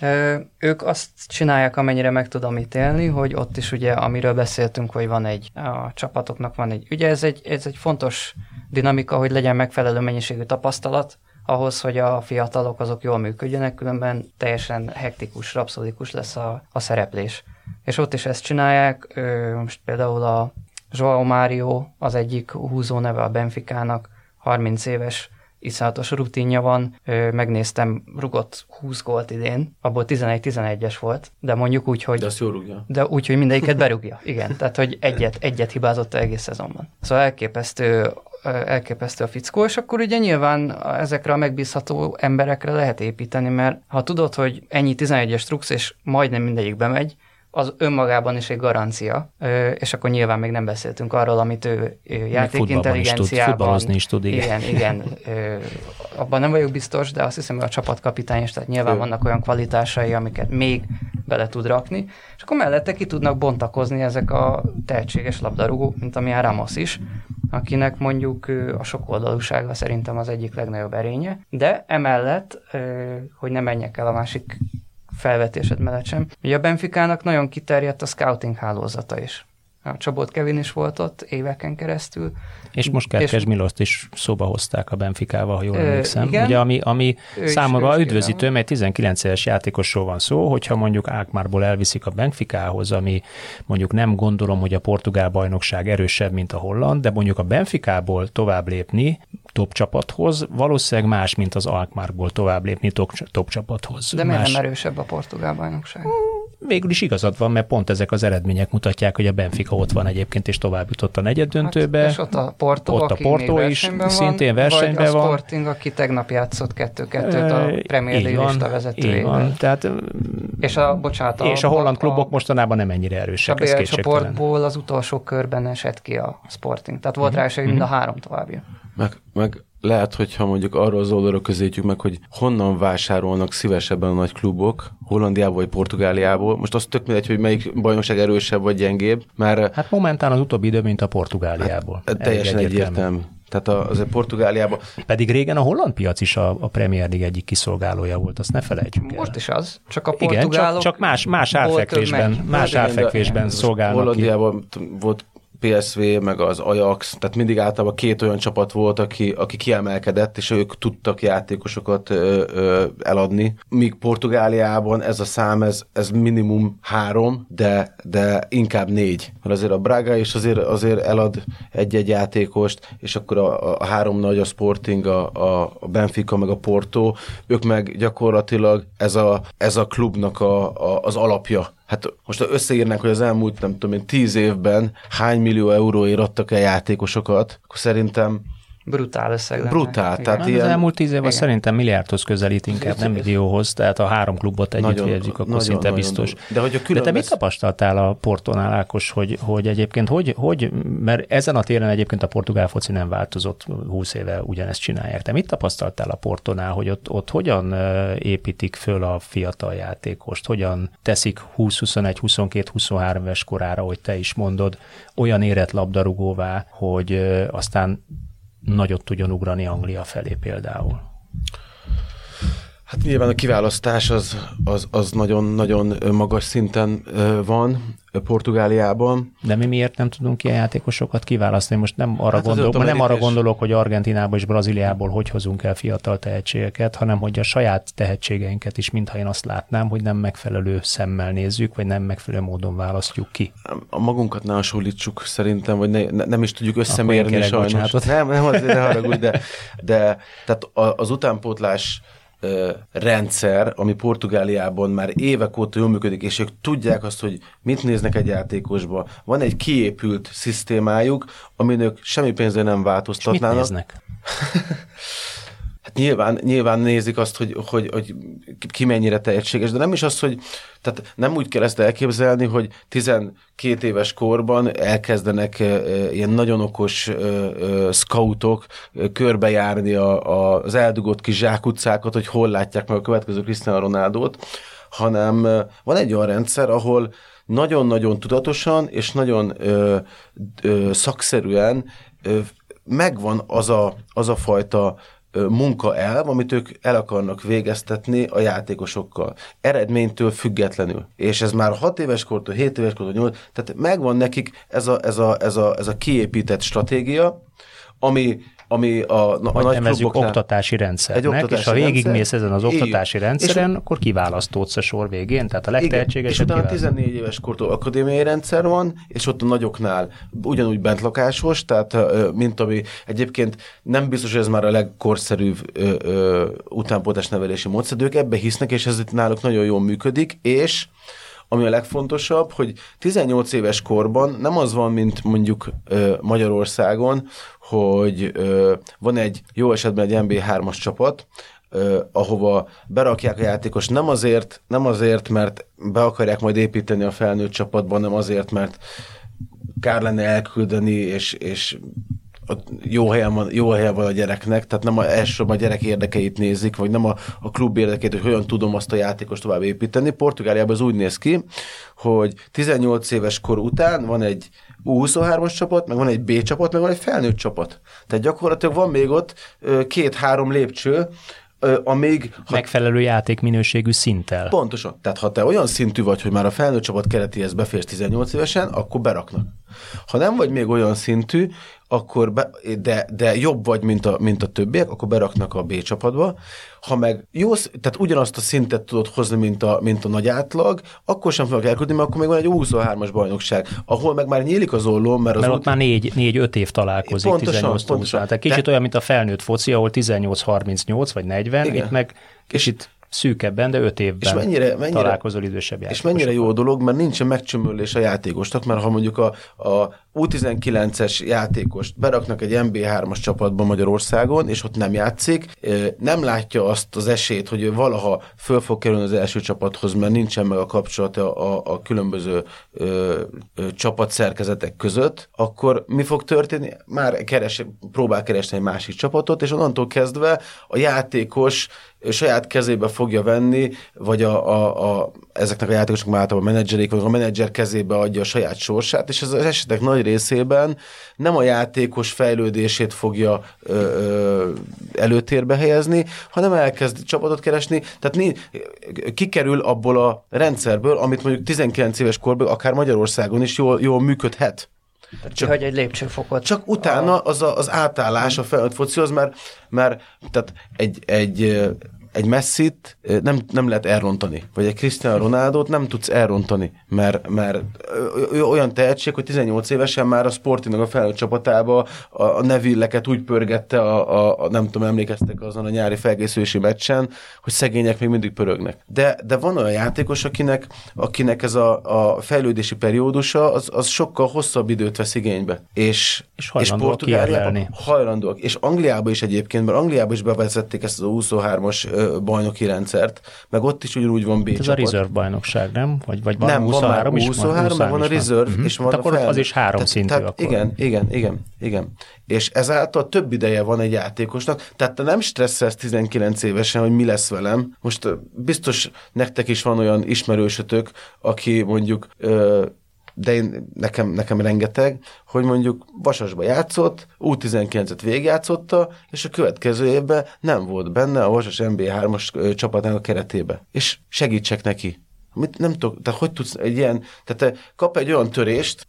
C: Ö, ők azt csinálják, amennyire meg tudom ítélni, hogy ott is ugye, amiről beszéltünk, hogy van egy, a csapatoknak van egy, ugye ez egy, ez egy fontos dinamika, hogy legyen megfelelő mennyiségű tapasztalat, ahhoz, hogy a fiatalok azok jól működjenek, különben teljesen hektikus, rapszodikus lesz a, a szereplés. És ott is ezt csinálják, most például a Joao Mário az egyik húzó neve a Benficának, 30 éves iszonyatos rutinja van, megnéztem, rugott 20 gólt idén, abból 11-11-es volt, de mondjuk úgy, hogy...
A: De azt jól rúgja.
C: De úgy, hogy mindegyiket berúgja, igen. Tehát, hogy egyet, egyet hibázott egész szezonban. Szóval elképesztő elképesztő a fickó, és akkor ugye nyilván ezekre a megbízható emberekre lehet építeni, mert ha tudod, hogy ennyi 11-es trux, és majdnem mindegyik bemegy, az önmagában is egy garancia, és akkor nyilván még nem beszéltünk arról, amit ő játékintelligenciában...
B: Tud, is tud,
C: igen. Igen, igen. Abban nem vagyok biztos, de azt hiszem, hogy a csapatkapitány is, tehát nyilván ő. vannak olyan kvalitásai, amiket még bele tud rakni, és akkor mellette ki tudnak bontakozni ezek a tehetséges labdarúgók, mint amilyen Ramos is, akinek mondjuk a sokoldalúsága szerintem az egyik legnagyobb erénye, de emellett, hogy ne menjek el a másik felvetésed mellett sem. Ugye a Benficának nagyon kiterjedt a scouting hálózata is. A Csabot Kevin is volt ott éveken keresztül.
B: És most Kerkes Miloszt is szóba hozták a Benficával, ha jól emlékszem. Igen, Ugye, ami, ami számomra üdvözítő, mert 19 éves játékosról van szó, hogyha mondjuk Ákmárból elviszik a Benficához, ami mondjuk nem gondolom, hogy a portugál bajnokság erősebb, mint a holland, de mondjuk a Benficából tovább lépni top csapathoz, valószínűleg más, mint az Alkmaarból tovább lépni top, top csapathoz.
C: De miért
B: más...
C: nem erősebb a portugál bajnokság?
B: Végül is igazad van, mert pont ezek az eredmények mutatják, hogy a Benfica ott van egyébként, és tovább jutott a negyed döntőbe. Hát,
C: és ott a Porto,
B: ott a Porto is van, szintén versenyben
C: van. Vagy a Sporting, aki tegnap játszott 2-2-t a Premier League lista vezetőjével.
B: Tehát,
C: és a, bocsánat, a,
B: és a holland klubok a, mostanában nem ennyire erősek.
C: A BL csoportból az utolsó körben esett ki a Sporting. Tehát volt mm-hmm. rá esély, mind a mhm. három továbbja.
A: Meg, meg lehet, hogyha mondjuk arról az oldalra közétjük meg, hogy honnan vásárolnak szívesebben a nagy klubok, Hollandiából vagy Portugáliából. Most az tök mindegy, hogy melyik bajnokság erősebb vagy gyengébb, mert...
B: Hát momentán az utóbbi idő, mint a Portugáliából.
A: Hát, teljesen egyértelmű. Tehát azért Portugáliában.
B: Pedig régen a holland piac is a, a Premier League egyik kiszolgálója volt, azt ne felejtsük
C: el. Most is az, csak a portugálok Igen, csak,
B: csak más, más árfekvésben, más árfekvésben szolgálnak
A: Hollandiában volt PSV, meg az Ajax, tehát mindig általában két olyan csapat volt, aki, aki kiemelkedett, és ők tudtak játékosokat ö, ö, eladni. Míg Portugáliában ez a szám, ez, ez minimum három, de, de inkább négy. Mert azért a Braga is azért, azért elad egy-egy játékost, és akkor a, a három nagy, a Sporting, a, a Benfica, meg a Porto, ők meg gyakorlatilag ez a, ez a klubnak a, a, az alapja Hát most összeírnánk, hogy az elmúlt, nem tudom én, tíz évben hány millió euróért adtak el játékosokat, akkor szerintem
C: Brutál összeg. Lenne.
A: Brutál.
B: Tehát hát ilyen... Az elmúlt tíz évben szerintem milliárdhoz közelít inkább, nem millióhoz, tehát a három klubot együtt vérjük, akkor nagyon, szinte nagyon, biztos. Nagyon. De, hogy a De te lesz... mit tapasztaltál a Portonál, Ákos, hogy, hogy egyébként, hogy, hogy, mert ezen a téren egyébként a portugál foci nem változott, 20 éve ugyanezt csinálják. Te mit tapasztaltál a Portonál, hogy ott, ott hogyan építik föl a fiatal játékost, hogyan teszik 20-21, 22, 23 éves korára, hogy te is mondod, olyan érett labdarúgóvá, hogy aztán nagyot tudjon ugrani Anglia felé például?
A: Hát nyilván a kiválasztás az, az, az nagyon-nagyon magas szinten van. Portugáliában.
B: De mi miért nem tudunk ilyen játékosokat kiválasztani? Most nem arra, hát gondolok, nem arra gondolok, hogy Argentinából és Brazíliából hogy hozunk el fiatal tehetségeket, hanem hogy a saját tehetségeinket is, mintha én azt látnám, hogy nem megfelelő szemmel nézzük, vagy nem megfelelő módon választjuk ki.
A: A magunkat ne hasonlítsuk szerintem, vagy ne, ne, nem is tudjuk összemérni sajnos. Nem, nem azért ne haragudj, de, de tehát az utánpótlás rendszer, ami Portugáliában már évek óta jól működik, és ők tudják azt, hogy mit néznek egy játékosba. Van egy kiépült szisztémájuk, amin ők semmi pénzre nem változtatnának.
B: És mit néznek?
A: Hát nyilván, nyilván nézik azt, hogy, hogy, hogy ki mennyire tehetséges, de nem is az, hogy tehát nem úgy kell ezt elképzelni, hogy 12 éves korban elkezdenek ilyen nagyon okos scoutok körbejárni a, a, az eldugott kis zsákutcákat, hogy hol látják meg a következő Cristiano Ronaldo-t, hanem van egy olyan rendszer, ahol nagyon-nagyon tudatosan és nagyon ö, ö, szakszerűen ö, megvan az a, az a fajta munkaelv, amit ők el akarnak végeztetni a játékosokkal. Eredménytől függetlenül. És ez már 6 éves kortól, 7 éves kortól, 8, tehát megvan nekik ez a, ez a, ez a, ez a kiépített stratégia, ami ami a, a
B: Vagy nagy kluboknál... oktatási rendszernek, egy oktatási és ha végigmész ezen az oktatási Igen. rendszeren, és akkor kiválasztódsz a sor végén, tehát a legtehetségesebb.
A: És utána 14 éves kortól akadémiai rendszer van, és ott a nagyoknál ugyanúgy bentlakásos, tehát mint ami egyébként nem biztos, hogy ez már a legkorszerűbb utánpótás nevelési módszer, ők ebbe hisznek, és ez itt náluk nagyon jól működik, és ami a legfontosabb, hogy 18 éves korban nem az van, mint mondjuk Magyarországon, hogy van egy jó esetben egy MB3-as csapat, ahova berakják a játékos nem azért, nem azért, mert be akarják majd építeni a felnőtt csapatban, nem azért, mert kár lenne elküldeni, és, és jó helyen, van, jó helyen van a gyereknek, tehát nem a, elsősorban a gyerek érdekeit nézik, vagy nem a, a klub érdekeit, hogy hogyan tudom azt a játékos tovább építeni. Portugáliában ez úgy néz ki, hogy 18 éves kor után van egy U23-as csapat, meg van egy B csapat, meg van egy felnőtt csapat. Tehát gyakorlatilag van még ott két-három lépcső, amíg...
B: Ha... Megfelelő játékminőségű szinttel.
A: Pontosan. Tehát ha te olyan szintű vagy, hogy már a felnőtt csapat keretéhez beférsz 18 évesen, akkor beraknak. Ha nem vagy még olyan szintű, akkor be, de, de jobb vagy, mint a, mint a többiek, akkor beraknak a B csapatba. Ha meg jó, tehát ugyanazt a szintet tudod hozni, mint a, mint a nagy átlag, akkor sem fognak elküldni, mert akkor még van egy 23-as bajnokság, ahol meg már nyílik az olló, mert az
B: mert ott út... már négy, négy, öt év találkozik, pontosan, 18 pontosan. Tehát kicsit de... olyan, mint a felnőtt foci, ahol 18-38 vagy 40, Igen. itt meg kicsit szűkebben, de öt évben és mennyire, mennyire, találkozol idősebb
A: És mennyire jó dolog, mert nincsen megcsömörlés a játékosnak, mert ha mondjuk a, a U19-es játékost beraknak egy MB3-as csapatba Magyarországon, és ott nem játszik, nem látja azt az esélyt, hogy ő valaha föl fog kerülni az első csapathoz, mert nincsen meg a kapcsolat a, a, különböző ö, ö, csapatszerkezetek között, akkor mi fog történni? Már keres, próbál keresni egy másik csapatot, és onnantól kezdve a játékos saját kezébe fogja venni, vagy a, a, a, ezeknek a játékosoknak már általában a menedzserék, vagy a menedzser kezébe adja a saját sorsát, és az esetek nagy részében nem a játékos fejlődését fogja ö, ö, előtérbe helyezni, hanem elkezd csapatot keresni, tehát né, kikerül abból a rendszerből, amit mondjuk 19 éves korban akár Magyarországon is jól, jól működhet.
C: Csak, hogy egy lépcsőfokot.
A: Csak utána az a, az átállás a felnőtt focihoz, mert, mert tehát egy, egy egy messzit nem, nem lehet elrontani, vagy egy Cristiano Ronaldo-t nem tudsz elrontani, mert, mert ő olyan tehetség, hogy 18 évesen már a Sportingnak a felnőtt csapatába a, a Nevilleket úgy pörgette, a, a, a, nem tudom, emlékeztek azon a nyári felkészülési meccsen, hogy szegények még mindig pörögnek. De, de van olyan játékos, akinek, akinek ez a, a fejlődési periódusa, az, az sokkal hosszabb időt vesz igénybe. És,
B: és hajlandóak és
A: hajlandóak. És Angliában is egyébként, mert Angliában is bevezették ezt az 23-as bajnoki rendszert, meg ott is ugyanúgy van B
B: Ez
A: csapat.
B: a reserve bajnokság, nem? Vagy, vagy van
A: nem,
B: 23
A: van 23, meg van a reserve, uh-huh. és van
B: tehát
A: a
B: akkor fel... az is három tehát, szintű
A: tehát,
B: akkor.
A: Igen, igen, igen, igen. És ezáltal több ideje van egy játékosnak, tehát te nem stresszelsz 19 évesen, hogy mi lesz velem. Most biztos nektek is van olyan ismerősötök, aki mondjuk de én, nekem, nekem rengeteg, hogy mondjuk Vasasba játszott, U19-et végjátszotta, és a következő évben nem volt benne a Vasas MB3-as csapatának keretébe. És segítsek neki. Mit, nem tudok, tehát hogy tudsz egy ilyen, tehát te kap egy olyan törést,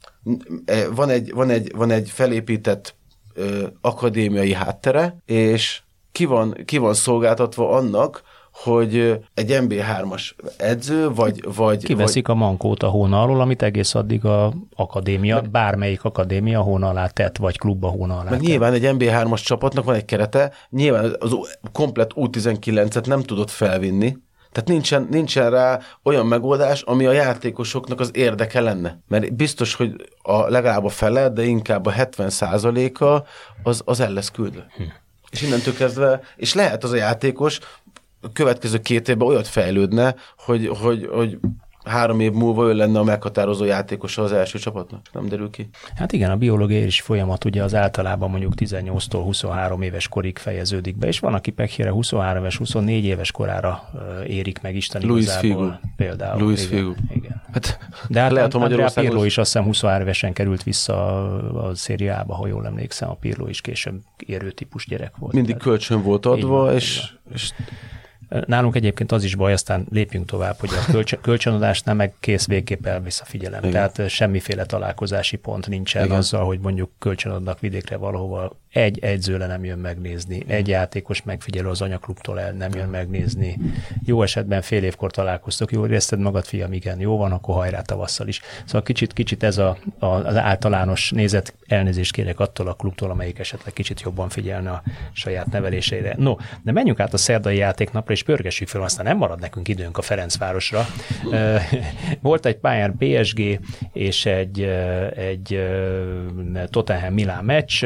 A: e, van egy, van egy, van egy felépített ö, akadémiai háttere, és ki van, ki van szolgáltatva annak, hogy egy MB3-as edző, vagy... vagy
B: Kiveszik
A: vagy...
B: a mankót a hóna alól, amit egész addig a akadémia, meg, bármelyik akadémia hóna alá tett, vagy klub a hóna alá
A: Meg tett. nyilván egy MB3-as csapatnak van egy kerete, nyilván az komplet U19-et nem tudott felvinni, tehát nincsen, nincsen rá olyan megoldás, ami a játékosoknak az érdeke lenne. Mert biztos, hogy a, legalább a fele, de inkább a 70 a az, az el lesz küldve. Hm. És innentől kezdve, és lehet az a játékos, a következő két évben olyat fejlődne, hogy, hogy, hogy három év múlva ő lenne a meghatározó játékosa az első csapatnak. Nem derül ki.
B: Hát igen, a biológiai is folyamat ugye az általában mondjuk 18-tól 23 éves korig fejeződik be, és van, aki pekhére 23 éves, 24 éves korára érik meg Isten
A: Louis. Figu.
B: Például.
A: Louis igen,
B: Figu. Igen. Hát, De hát lehet, a Magyarországon... Pirlo is azt hiszem 23 évesen került vissza a szériába, ha jól emlékszem, a Pirlo is később érő típus gyerek volt.
A: Mindig tehát... kölcsön volt adva, van, és, és
B: Nálunk egyébként az is baj, aztán lépjünk tovább, hogy a kölcsön, kölcsönadás nem meg kész végképp elvisz a figyelem. Igen. Tehát semmiféle találkozási pont nincsen Igen. azzal, hogy mondjuk kölcsönadnak vidékre valahova egy edzőle nem jön megnézni, egy játékos megfigyelő az anyaklubtól el nem jön megnézni. Jó esetben fél évkor találkoztok, jól érezted magad, fiam, igen, jó van, akkor hajrá tavasszal is. Szóval kicsit, kicsit ez a, a, az általános nézet, elnézést kérek attól a klubtól, amelyik esetleg kicsit jobban figyelne a saját nevelésére. No, de menjünk át a szerdai játéknapra, és pörgessük fel, aztán nem marad nekünk időnk a Ferencvárosra. Volt egy pályán PSG és egy, egy Tottenham Milán meccs,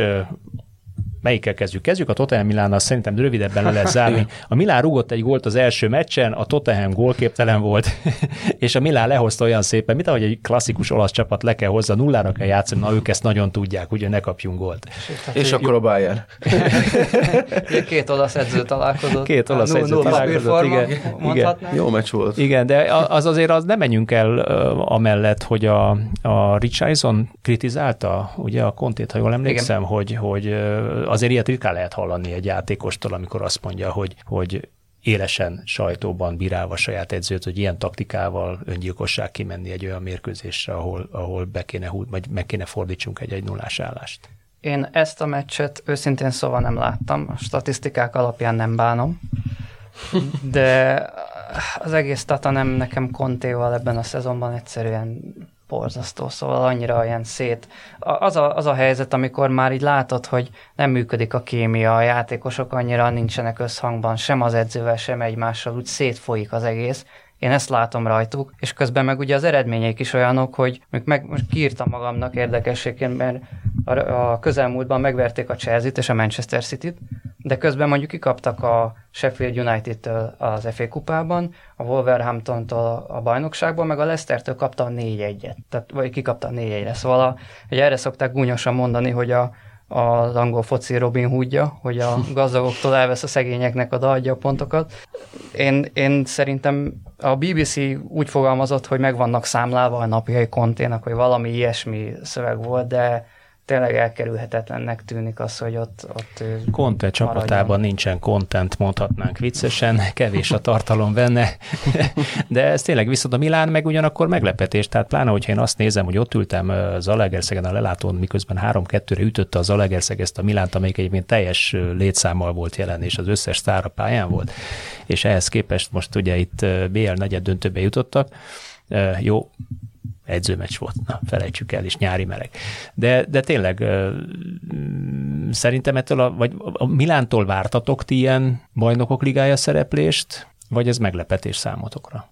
B: melyikkel kezdjük? Kezdjük a Tottenham Milánnal, szerintem rövidebben le lehet zárni. A Milán rúgott egy gólt az első meccsen, a Tottenham gólképtelen volt, és a Milán lehozta olyan szépen, mint ahogy egy klasszikus olasz csapat le kell hozzá, nullára kell játszani, na ők ezt nagyon tudják, ugye ne kapjunk gólt.
A: És akkor a Bayern.
C: Két olasz edző találkozott.
B: Két olasz edző találkozott, igen. igen.
A: Jó meccs volt.
B: Igen, de az azért az nem menjünk el amellett, hogy a, a Richardson kritizálta, ugye a Kontét, ha jól emlékszem, igen. hogy, hogy azért ilyet ritkán lehet hallani egy játékostól, amikor azt mondja, hogy, hogy élesen sajtóban bírálva saját edzőt, hogy ilyen taktikával öngyilkosság kimenni egy olyan mérkőzésre, ahol, ahol be kéne, vagy meg kéne fordítsunk egy egy nullás állást.
C: Én ezt a meccset őszintén szóval nem láttam, a statisztikák alapján nem bánom, de az egész Tata nem nekem Kontéval ebben a szezonban egyszerűen borzasztó, szóval annyira ilyen szét. Az a, az a helyzet, amikor már így látod, hogy nem működik a kémia, a játékosok annyira nincsenek összhangban, sem az edzővel, sem egymással, úgy szétfolyik az egész, én ezt látom rajtuk, és közben meg ugye az eredményeik is olyanok, hogy meg most kiírtam magamnak érdekességként, mert a közelmúltban megverték a Chelsea-t és a Manchester City-t, de közben mondjuk kikaptak a Sheffield United-től az FA kupában, a Wolverhampton-tól a bajnokságban, meg a Leicester-től kapta a 4-1-et, tehát, vagy kikapta a 4-1-re. Szóval a, ugye erre szokták gúnyosan mondani, hogy a, az angol foci Robin Hoodja, hogy a gazdagoktól elvesz a szegényeknek, a adja a pontokat. Én, én szerintem a BBC úgy fogalmazott, hogy meg vannak számlálva a napjai konténak, hogy valami ilyesmi szöveg volt, de tényleg elkerülhetetlennek tűnik az, hogy ott, ott
B: Conte csapatában nincsen content, mondhatnánk viccesen, kevés a tartalom benne, de ez tényleg viszont a Milán meg ugyanakkor meglepetés, tehát pláne, hogyha én azt nézem, hogy ott ültem Zalaegerszegen a lelátón, miközben 3-2-re ütötte a Zalaegerszeg ezt a Milánt, amelyik egyébként teljes létszámmal volt jelen, és az összes sztár a pályán volt, és ehhez képest most ugye itt BL negyed döntőbe jutottak, jó, edzőmeccs volt, na felejtsük el, és nyári meleg. De, de tényleg szerintem ettől, a, vagy a Milántól vártatok ti ilyen bajnokok ligája szereplést, vagy ez meglepetés számotokra?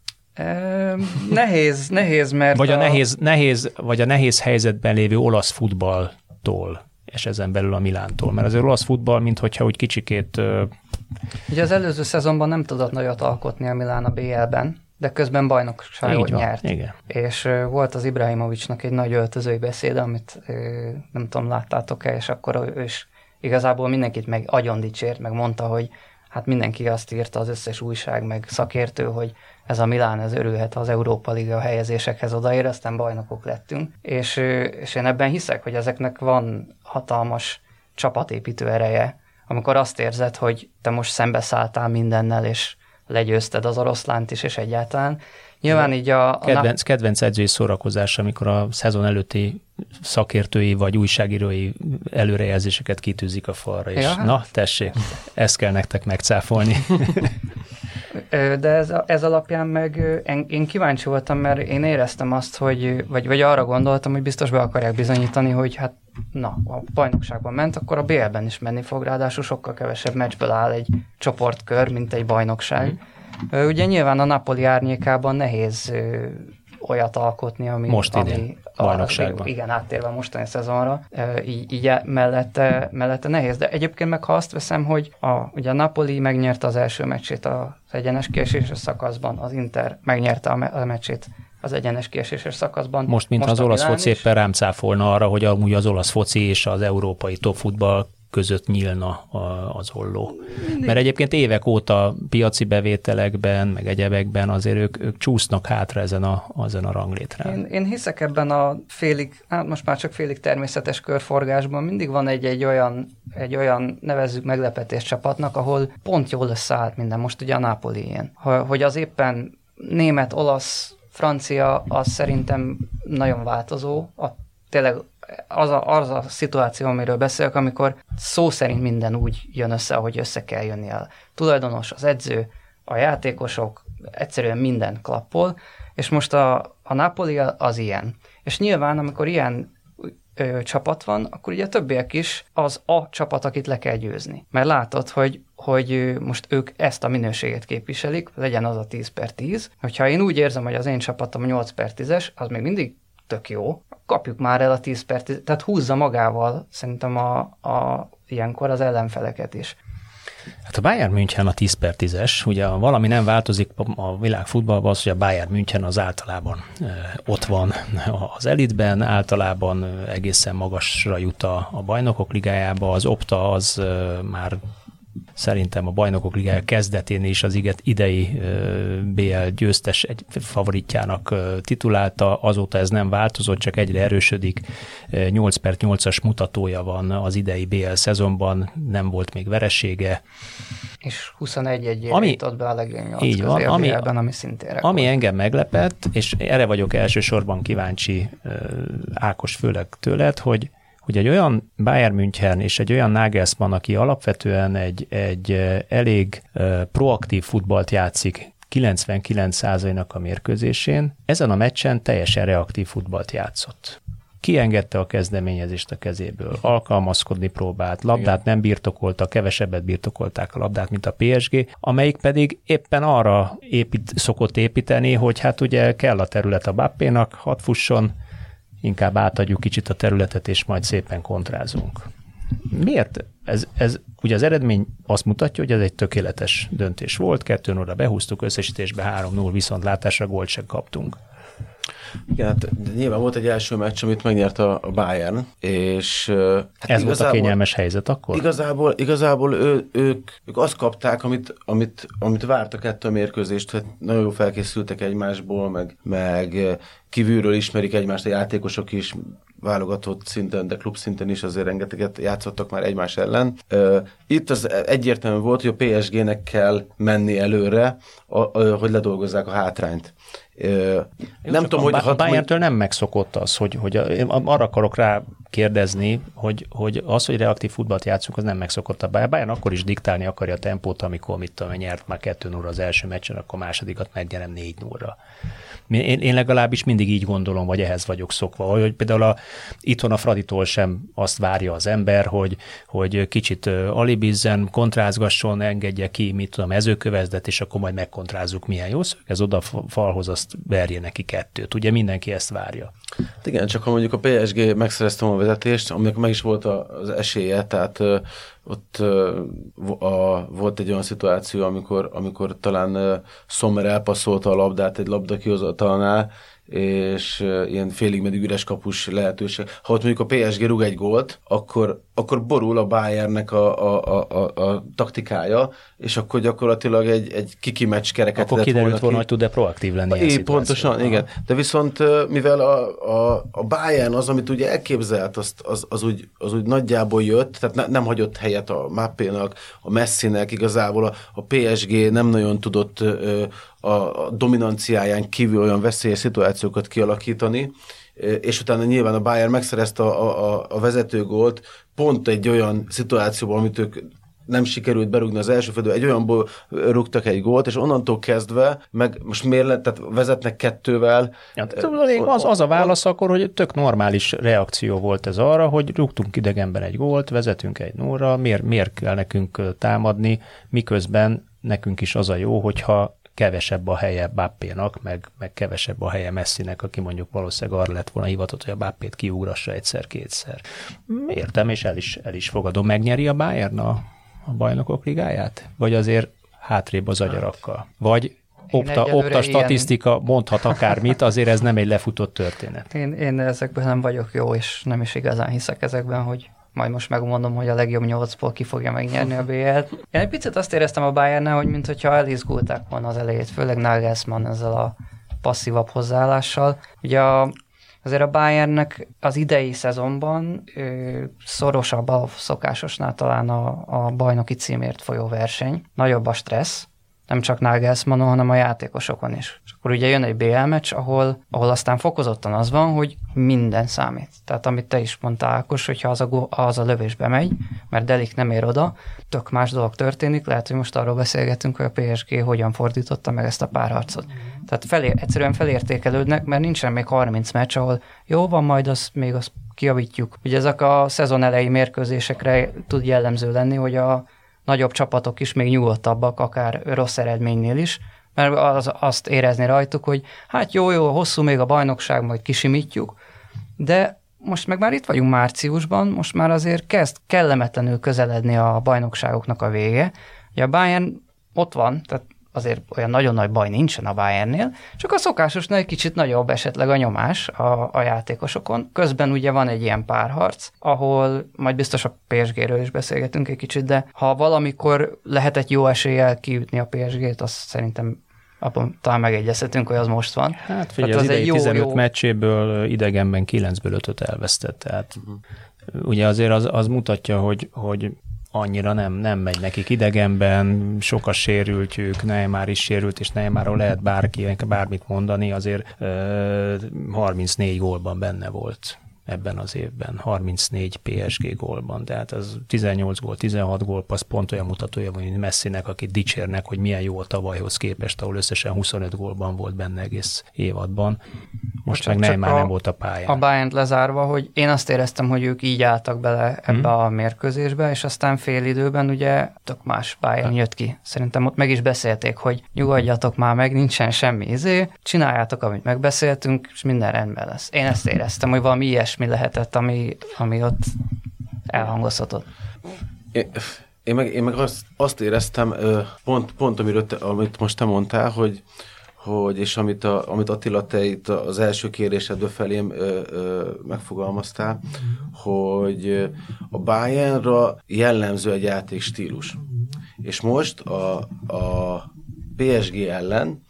C: nehéz, nehéz, mert
B: vagy a, a nehéz, nehéz, vagy a nehéz helyzetben lévő olasz futballtól, és ezen belül a Milántól. Mert az olasz futball, mintha úgy kicsikét...
C: Ugye az előző szezonban nem tudott nagyot alkotni a Milán a BL-ben, de közben bajnokságot nyert.
B: Igen.
C: És uh, volt az Ibrahimovicsnak egy nagy öltözői beszéd, amit uh, nem tudom, láttátok-e, és akkor ő is igazából mindenkit meg agyon dicsért, meg mondta, hogy hát mindenki azt írta, az összes újság, meg szakértő, hogy ez a Milán, ez örülhet az Európa Liga helyezésekhez odaér, aztán bajnokok lettünk. És, és én ebben hiszek, hogy ezeknek van hatalmas csapatépítő ereje, amikor azt érzed, hogy te most szembeszálltál mindennel, és legyőzted az oroszlánt is, és egyáltalán. Nyilván így a... a
B: kedvenc, nap... kedvenc edzői szórakozás, amikor a szezon előtti szakértői vagy újságírói előrejelzéseket kitűzik a falra, és ja, hát. na, tessék, ezt kell nektek megcáfolni.
C: De ez, ez alapján meg én kíváncsi voltam, mert én éreztem azt, hogy, vagy, vagy arra gondoltam, hogy biztos be akarják bizonyítani, hogy hát na, a bajnokságban ment, akkor a BL-ben is menni fog, ráadásul sokkal kevesebb meccsből áll egy csoportkör, mint egy bajnokság. Mm. Ugye nyilván a Napoli árnyékában nehéz olyat alkotni, ami...
B: Most
C: ami,
B: idén, a, bajnokságban.
C: Igen, áttérve a mostani szezonra, így, így mellette, mellette nehéz. De egyébként meg ha azt veszem, hogy a, ugye a Napoli megnyerte az első meccsét az egyenes kieséses szakaszban, az Inter megnyerte a, a meccsét az egyenes kieséses szakaszban.
B: Most, mint Most az olasz foci éppen rám cáfolna arra, hogy amúgy az olasz foci és az európai top futball között nyílna az olló. Mert egyébként évek óta piaci bevételekben, meg egyebekben azért ők, ők csúsznak hátra ezen a, ezen a ranglétrán.
C: Én, én hiszek ebben a félig, hát most már csak félig természetes körforgásban, mindig van egy, egy olyan, egy olyan nevezzük meglepetés csapatnak, ahol pont jól összeállt minden. Most ugye a Napoli ilyen. Hogy az éppen német, olasz, francia, az szerintem nagyon változó. A, tényleg az a, az a szituáció, amiről beszélek, amikor szó szerint minden úgy jön össze, ahogy össze kell jönni a tulajdonos, az edző, a játékosok, egyszerűen minden klappol, és most a, a Napoli az ilyen. És nyilván, amikor ilyen ö, csapat van, akkor ugye a többiek is az a csapat, akit le kell győzni. Mert látod, hogy, hogy most ők ezt a minőséget képviselik, legyen az a 10 per 10. Hogyha én úgy érzem, hogy az én csapatom 8 per 10-es, az még mindig tök jó, kapjuk már el a 10 per 10, tehát húzza magával szerintem a, a, ilyenkor az ellenfeleket is.
B: Hát a Bayern München a 10 per 10-es, ugye valami nem változik a világ futballban, az, hogy a Bayern München az általában ott van az elitben, általában egészen magasra jut a, a bajnokok ligájába, az Opta az már szerintem a bajnokok ligája kezdetén is az idei BL győztes egy favoritjának titulálta, azóta ez nem változott, csak egyre erősödik. 8 per 8-as mutatója van az idei BL szezonban, nem volt még veresége.
C: És 21 egy ami, jutott be a legjobb 8 így van,
B: ami,
C: BL-ben, ami szintén rekord.
B: Ami engem meglepett, és erre vagyok elsősorban kíváncsi Ákos főleg tőled, hogy hogy egy olyan Bayern München és egy olyan Nagelsmann, aki alapvetően egy, egy elég proaktív futballt játszik 99%-nak a mérkőzésén, ezen a meccsen teljesen reaktív futballt játszott. Kiengedte a kezdeményezést a kezéből, alkalmazkodni próbált, labdát nem birtokolta, kevesebbet birtokolták a labdát, mint a PSG, amelyik pedig éppen arra épít, szokott építeni, hogy hát ugye kell a terület a Bappénak, hat fusson, inkább átadjuk kicsit a területet, és majd szépen kontrázunk. Miért? Ez, ez ugye az eredmény azt mutatja, hogy ez egy tökéletes döntés volt, kettőn óra behúztuk, összesítésbe 3-0 viszontlátásra gólt sem kaptunk.
A: Igen, hát nyilván volt egy első meccs, amit megnyert a, Bayern, és...
B: Hát Ez volt a kényelmes helyzet akkor?
A: Igazából, igazából ő, ők, ők azt kapták, amit, amit, amit vártak ettől a mérkőzést, hogy nagyon jól felkészültek egymásból, meg, meg kívülről ismerik egymást a játékosok is, válogatott szinten, de klub szinten is azért rengeteget játszottak már egymás ellen. Itt az egyértelmű volt, hogy a PSG-nek kell menni előre, hogy ledolgozzák a hátrányt.
B: Jó, nem tudom, hogy... A Bayerntől nem megszokott az, hogy, hogy én arra akarok rá kérdezni, hogy, hogy az, hogy reaktív futballt játszunk, az nem megszokott a Bayern. Bayern akkor is diktálni akarja a tempót, amikor mit tudom, nyert már 2 0 az első meccsen, akkor másodikat megnyerem 4 0 én, én legalábbis mindig így gondolom, vagy ehhez vagyok szokva, hogy például a, itthon a Fraditól sem azt várja az ember, hogy, hogy kicsit alibizzen, kontrázgasson, engedje ki, mit tudom, ezőkövezdet, és akkor majd megkontrázzuk, milyen jó szög, ez oda falhoz azt verje neki kettőt. Ugye mindenki ezt várja.
A: Hát igen, csak ha mondjuk a PSG megszerezte a vezetést, aminek meg is volt az esélye, tehát ott a, volt egy olyan szituáció, amikor, amikor talán Sommer elpasszolta a labdát egy labda kihozatalnál, és ilyen félig meddig üres kapus lehetőség. Ha ott mondjuk a PSG rúg egy gólt, akkor, akkor borul a Bayernnek a, a, a, a, a taktikája, és akkor gyakorlatilag egy, egy kiki meccs kereket
B: Akkor kiderült volna, hogy tud-e proaktív lenni.
A: É, pontosan, igen. De viszont mivel a, a, a Bayern az, amit ugye elképzelt, az, az, az, úgy, az úgy nagyjából jött, tehát ne, nem hagyott helyet a Mappénak, a Messinek, igazából a, a PSG nem nagyon tudott a dominanciáján kívül olyan veszélyes szituációkat kialakítani, és utána nyilván a Bayern megszerezte a, a, a vezetőgólt pont egy olyan szituációban, amit ők nem sikerült berúgni az első fedő, egy olyanból rúgtak egy gólt, és onnantól kezdve, meg most miért lett, tehát vezetnek kettővel.
B: Ja, az, az a válasz akkor, hogy tök normális reakció volt ez arra, hogy rúgtunk idegenben egy gólt, vezetünk egy nóra, miért, miért kell nekünk támadni, miközben nekünk is az a jó, hogyha kevesebb a helye Bappénak, meg, meg kevesebb a helye Messinek, aki mondjuk valószínűleg arra lett volna hivatott, hogy a Bappét kiugrassa egyszer-kétszer. Értem, és el is, el is fogadom. Megnyeri a Bayern a, a bajnokok ligáját? Vagy azért hátrébb az agyarakkal? Vagy opta, opta statisztika ilyen... mondhat akármit, azért ez nem egy lefutott történet.
C: Én, én ezekben nem vagyok jó, és nem is igazán hiszek ezekben, hogy majd most megmondom, hogy a legjobb nyolcból ki fogja megnyerni a BL-t. Én egy picit azt éreztem a bayern hogy mintha elizgulták volna az elejét, főleg Nagelsmann ezzel a passzívabb hozzáállással. Ugye a, azért a Bayernnek az idei szezonban ö, szorosabb a szokásosnál talán a, a bajnoki címért folyó verseny, nagyobb a stressz, nem csak Nagelsmannon, hanem a játékosokon is. És akkor ugye jön egy BL meccs, ahol, ahol aztán fokozottan az van, hogy minden számít. Tehát amit te is mondtál, Ákos, hogyha az a, az a lövés bemegy, mert Delik nem ér oda, tök más dolog történik, lehet, hogy most arról beszélgetünk, hogy a PSG hogyan fordította meg ezt a párharcot. Tehát felé, egyszerűen felértékelődnek, mert nincsen még 30 meccs, ahol jó van, majd azt még azt kiavítjuk. Ugye ezek a szezon elejé mérkőzésekre tud jellemző lenni, hogy a nagyobb csapatok is még nyugodtabbak, akár rossz eredménynél is, mert az, azt érezni rajtuk, hogy hát jó, jó, hosszú még a bajnokság, majd kisimítjuk, de most meg már itt vagyunk márciusban, most már azért kezd kellemetlenül közeledni a bajnokságoknak a vége. Ugye a Bayern ott van, tehát azért olyan nagyon nagy baj nincsen a Bayernnél, csak a szokásosnál egy kicsit nagyobb esetleg a nyomás a, a játékosokon. Közben ugye van egy ilyen párharc, ahol majd biztos a PSG-ről is beszélgetünk egy kicsit, de ha valamikor lehetett jó eséllyel kiütni a PSG-t, azt szerintem abban talán megegyezhetünk, hogy az most van.
B: Hát figyelj, hát az, az idei jó, 15 jó... meccséből idegenben 9-ből 5 elvesztett, tehát uh-huh. ugye azért az, az mutatja, hogy, hogy annyira nem, nem megy nekik idegenben, sok a sérültjük, már is sérült, és Neymarról lehet bárki, bármit mondani, azért ö, 34 gólban benne volt ebben az évben, 34 PSG gólban, tehát az 18 gól, 16 gól, az pont olyan mutatója, mint Messinek, akit dicsérnek, hogy milyen jó a tavalyhoz képest, ahol összesen 25 gólban volt benne egész évadban. Most csak, meg már nem volt a pályán.
C: A bayern lezárva, hogy én azt éreztem, hogy ők így álltak bele ebbe hmm. a mérkőzésbe, és aztán fél időben ugye tök más Bayern jött ki. Szerintem ott meg is beszélték, hogy nyugodjatok már meg, nincsen semmi izé, csináljátok, amit megbeszéltünk, és minden rendben lesz. Én ezt éreztem, hogy valami ilyesmi lehetett, ami, ami ott elhangozhatott.
A: Én, én meg, én meg azt, azt éreztem, pont, pont amiről te, amit most te mondtál, hogy hogy, és amit, a, amit Attila te itt az első kérésedből felém ö, ö, megfogalmaztál, hogy a Bayernra jellemző egy játékstílus. És most a, a PSG ellen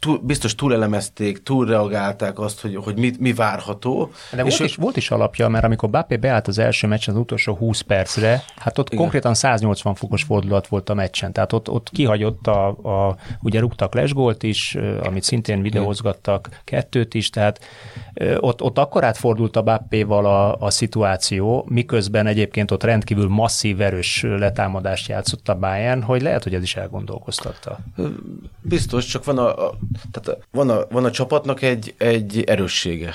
A: túl, biztos túlelemezték, túlreagálták azt, hogy, hogy mi, mi várható.
B: De és volt, is, volt is alapja, mert amikor Bappé beállt az első meccsen az utolsó 20 percre, hát ott igen. konkrétan 180 fokos fordulat volt a meccsen, tehát ott, ott kihagyott a, a ugye rúgtak lesgólt is, amit szintén videózgattak, kettőt is, tehát ott, ott akkor átfordult a Bappéval a, a szituáció, miközben egyébként ott rendkívül masszív, erős letámadást játszott a Bayern, hogy lehet, hogy ez is elgondolkoztatta.
A: Biztos, csak van a, a, tehát van a, van a csapatnak egy, egy erőssége.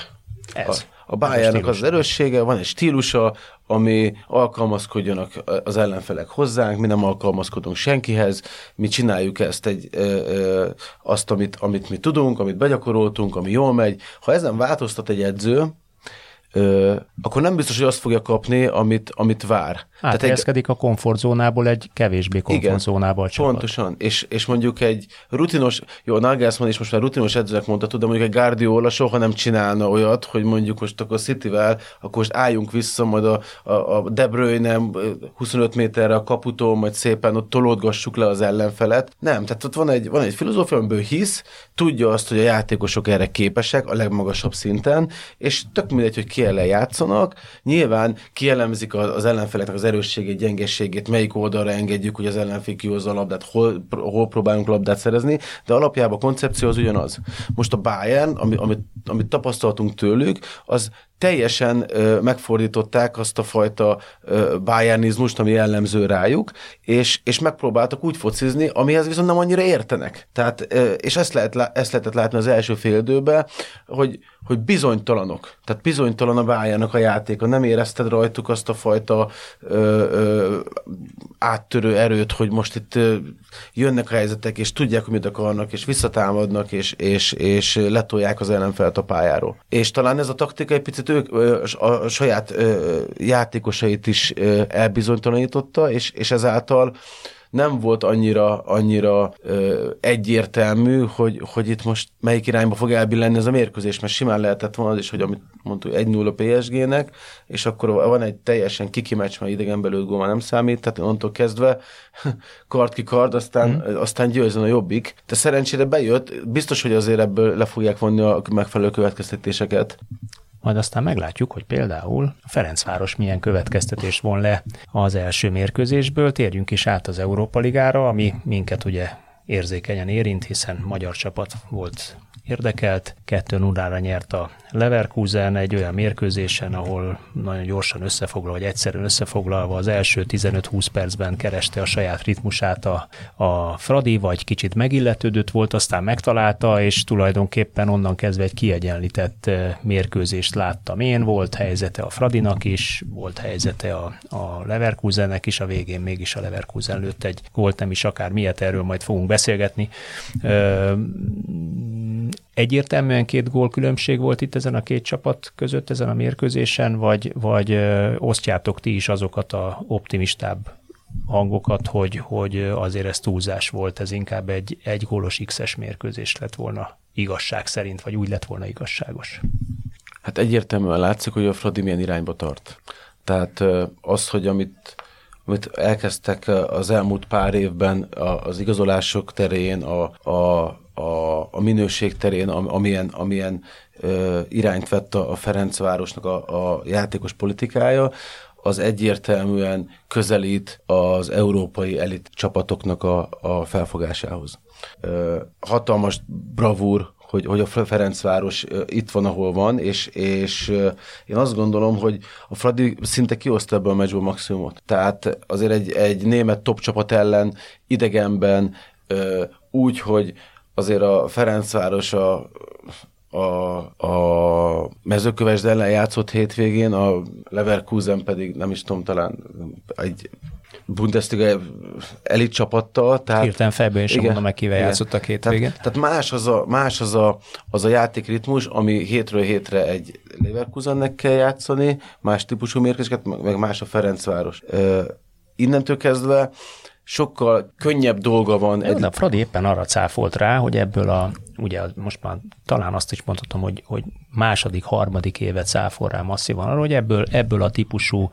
B: Ez.
A: A, a Bayernnek az erőssége, van egy stílusa, ami alkalmazkodjanak az ellenfelek hozzánk, mi nem alkalmazkodunk senkihez, mi csináljuk ezt egy, ö, ö, azt, amit, amit mi tudunk, amit begyakoroltunk, ami jól megy. Ha ezen változtat egy edző, ö, akkor nem biztos, hogy azt fogja kapni, amit, amit vár.
B: Áthelyezkedik egy... a komfortzónából egy kevésbé komfortzónába
A: csapat. Pontosan, és, és mondjuk egy rutinos, jó, Nagelsmann is most már rutinos edzőnek mondhatod, de mondjuk egy Guardiola soha nem csinálna olyat, hogy mondjuk most akkor Cityvel, akkor most álljunk vissza, majd a, a, a De Bruyne 25 méterre a kaputól, majd szépen ott tolódgassuk le az ellenfelet. Nem, tehát ott van egy, van egy filozófia, amiből hisz, tudja azt, hogy a játékosok erre képesek a legmagasabb szinten, és tök mindegy, hogy ki ellen játszanak. Nyilván kielemzik az ellenfeleknek az erősségét, gyengességét, melyik oldalra engedjük, hogy az ellenfél kihozza a labdát, hol, hol próbálunk labdát szerezni, de alapjában a koncepció az ugyanaz. Most a Bayern, amit, amit tapasztaltunk tőlük, az teljesen ö, megfordították azt a fajta ö, bayernizmust, ami jellemző rájuk, és, és megpróbáltak úgy focizni, amihez viszont nem annyira értenek. Tehát, ö, és ezt, lehet, ezt lehetett látni az első fél időben, hogy, hogy bizonytalanok. Tehát bizonytalan a Bayernnak a játéka. Nem érezted rajtuk azt a fajta ö, ö, áttörő erőt, hogy most itt ö, jönnek a helyzetek, és tudják, hogy mit akarnak, és visszatámadnak, és, és, és letolják az ellenfelt a pályáról. És talán ez a taktika egy picit ők, a saját játékosait is elbizonytalanította, és, és ezáltal nem volt annyira, annyira ö, egyértelmű, hogy, hogy itt most melyik irányba fog elbillenni ez a mérkőzés, mert simán lehetett volna az is, hogy amit mondtuk 1-0 PSG-nek, és akkor van egy teljesen kiki meccs, mert idegen belül góma nem számít, tehát onnantól kezdve kard ki kard, aztán, mm. aztán győzön a jobbik. De szerencsére bejött, biztos, hogy azért ebből le fogják vonni a megfelelő következtetéseket
B: majd aztán meglátjuk, hogy például a Ferencváros milyen következtetés von le az első mérkőzésből. Térjünk is át az Európa Ligára, ami minket ugye érzékenyen érint, hiszen magyar csapat volt érdekelt. Kettő nulára nyert a Leverkusen egy olyan mérkőzésen, ahol nagyon gyorsan összefoglalva, vagy egyszerűen összefoglalva az első 15-20 percben kereste a saját ritmusát a, a Fradi, vagy kicsit megilletődött volt, aztán megtalálta, és tulajdonképpen onnan kezdve egy kiegyenlített mérkőzést láttam én. Volt helyzete a Fradinak is, volt helyzete a, a Leverkusennek is, a végén mégis a Leverkusen lőtt egy gólt, nem is akár miért, erről majd fogunk beszélgetni. Egyértelműen két gól különbség volt itt ezen a két csapat között, ezen a mérkőzésen, vagy, vagy osztjátok ti is azokat a optimistább hangokat, hogy, hogy azért ez túlzás volt, ez inkább egy, egy gólos X-es mérkőzés lett volna igazság szerint, vagy úgy lett volna igazságos?
A: Hát egyértelműen látszik, hogy a Fradi milyen irányba tart. Tehát az, hogy amit, amit elkezdtek az elmúlt pár évben az igazolások terén, a, a a, a minőség terén, amilyen, amilyen ö, irányt vett a, a Ferencvárosnak a, a játékos politikája, az egyértelműen közelít az európai elit csapatoknak a, a felfogásához. Ö, hatalmas bravúr, hogy, hogy a Ferencváros itt van, ahol van, és, és én azt gondolom, hogy a Fradi szinte kioszta ebből a meccsből maximumot. Tehát azért egy, egy német top csapat ellen idegenben úgy, hogy azért a Ferencváros a, a, a mezőköves ellen játszott hétvégén, a Leverkusen pedig nem is tudom, talán egy Bundesliga elit csapattal.
B: Tehát, Hirtelen fejből is mondom meg, kivel játszottak hétvégén.
A: Tehát, tehát más, az a, más az, a, az a játékritmus, ami hétről hétre egy Leverkusennek kell játszani, más típusú mérkőzéseket, meg más a Ferencváros. Ö, innentől kezdve sokkal könnyebb dolga van.
B: Egy... a Fradi éppen arra cáfolt rá, hogy ebből a, ugye most már talán azt is mondhatom, hogy, hogy második, harmadik évet száfor rá masszívan arra, hogy ebből, ebből a típusú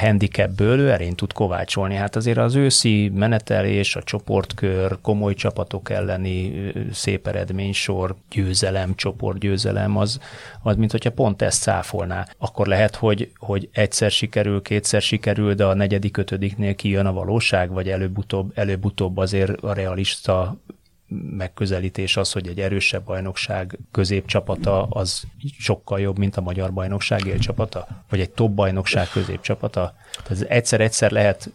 B: handicapből ő erényt tud kovácsolni. Hát azért az őszi menetelés, a csoportkör, komoly csapatok elleni szép eredménysor, győzelem, csoportgyőzelem, az, az mint hogyha pont ezt száfolná. Akkor lehet, hogy, hogy egyszer sikerül, kétszer sikerül, de a negyedik, ötödiknél kijön a valóság, vagy előbb-utóbb, előbb-utóbb azért a realista megközelítés az, hogy egy erősebb bajnokság középcsapata az sokkal jobb, mint a magyar bajnokság élcsapata? Vagy egy top bajnokság középcsapata? Tehát egyszer-egyszer lehet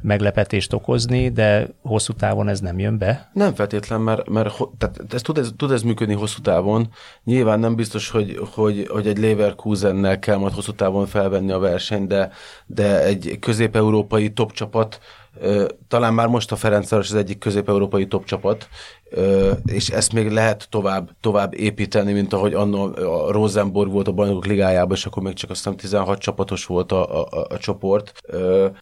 B: meglepetést okozni, de hosszú távon ez nem jön be?
A: Nem feltétlen, mert, mert tehát ez tud, ez, tud ez működni hosszú távon. Nyilván nem biztos, hogy, hogy, hogy egy Leverkusennel kell majd hosszú távon felvenni a versenyt, de, de egy közép-európai top csapat talán már most a Ferencváros az egyik közép-európai top csapat, és ezt még lehet tovább, tovább építeni, mint ahogy annó a Rosenborg volt a bajnokok ligájában, és akkor még csak azt hiszem 16 csapatos volt a, a, a csoport.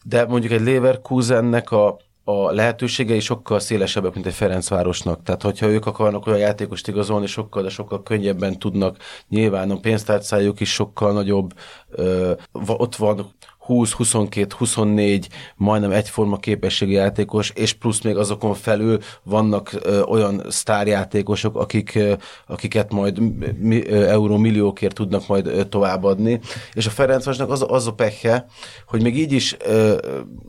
A: De mondjuk egy Leverkusennek a, a lehetőségei sokkal szélesebbek, mint egy Ferencvárosnak. Tehát, hogyha ők akarnak olyan játékost igazolni, sokkal, de sokkal könnyebben tudnak. Nyilván a pénztárcájuk is sokkal nagyobb. Ö, ott van 20, 22, 24 majdnem egyforma képességi játékos, és plusz még azokon felül vannak ö, olyan sztárjátékosok, akik, ö, akiket majd mi, ö, euró milliókért tudnak majd ö, továbbadni. És a Ferencvárosnak az, az a peche, hogy még így is ö,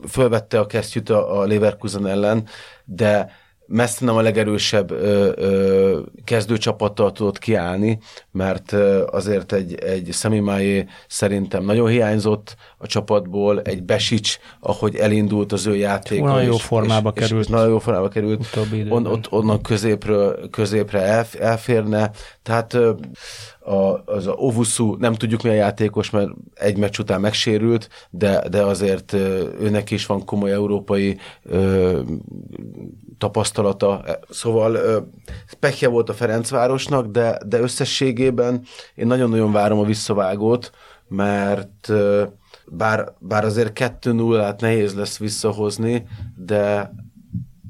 A: fölvette a kesztyűt a, a Leverkusen ellen, de messze nem a legerősebb ö, ö, kezdőcsapattal tudott kiállni, mert ö, azért egy, egy Májé szerintem nagyon hiányzott a csapatból, egy Besics, ahogy elindult az ő játéka.
B: Nagyon jó formába és, került. És,
A: és nagyon jó formába került. On, ott, onnan középről, középre elf, elférne. Tehát ö, a, az a Ovusu, nem tudjuk mi a játékos, mert egy meccs után megsérült, de, de azért őnek is van komoly európai ö, tapasztalata. Szóval pekje volt a Ferencvárosnak, de, de összességében én nagyon-nagyon várom a visszavágót, mert bár, bár azért 2-0-át nehéz lesz visszahozni, de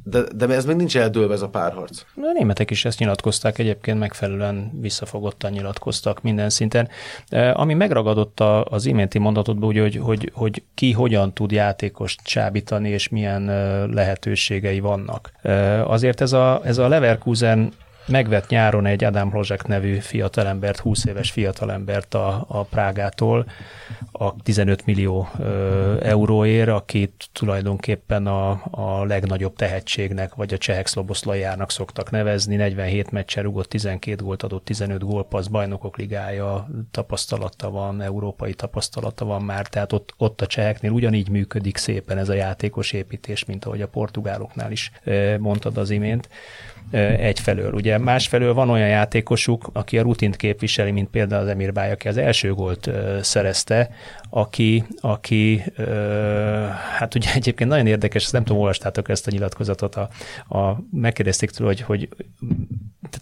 A: de, de ez még nincs eldőlve ez a párharc.
B: A németek is ezt nyilatkozták, egyébként megfelelően visszafogottan nyilatkoztak minden szinten. E, ami megragadott az iménti mondatodban, úgy, hogy, hogy, hogy ki hogyan tud játékost csábítani, és milyen e, lehetőségei vannak. E, azért ez a, ez a Leverkusen megvett nyáron egy Adam Rozsek nevű fiatalembert, 20 éves fiatalembert a, a Prágától a 15 millió ö, euróért, akit tulajdonképpen a, a legnagyobb tehetségnek, vagy a csehek szloboszlajának szoktak nevezni. 47 meccsen rugott, 12 gólt adott, 15 gólpassz, bajnokok ligája tapasztalata van, európai tapasztalata van már, tehát ott, ott a cseheknél ugyanígy működik szépen ez a játékos építés, mint ahogy a portugáloknál is mondtad az imént egyfelől. Ugye másfelől van olyan játékosuk, aki a rutint képviseli, mint például az Emir Báj, aki az első gólt szerezte, aki, aki hát ugye egyébként nagyon érdekes, nem tudom, olvastátok ezt a nyilatkozatot, a, a, megkérdezték tőle, hogy, hogy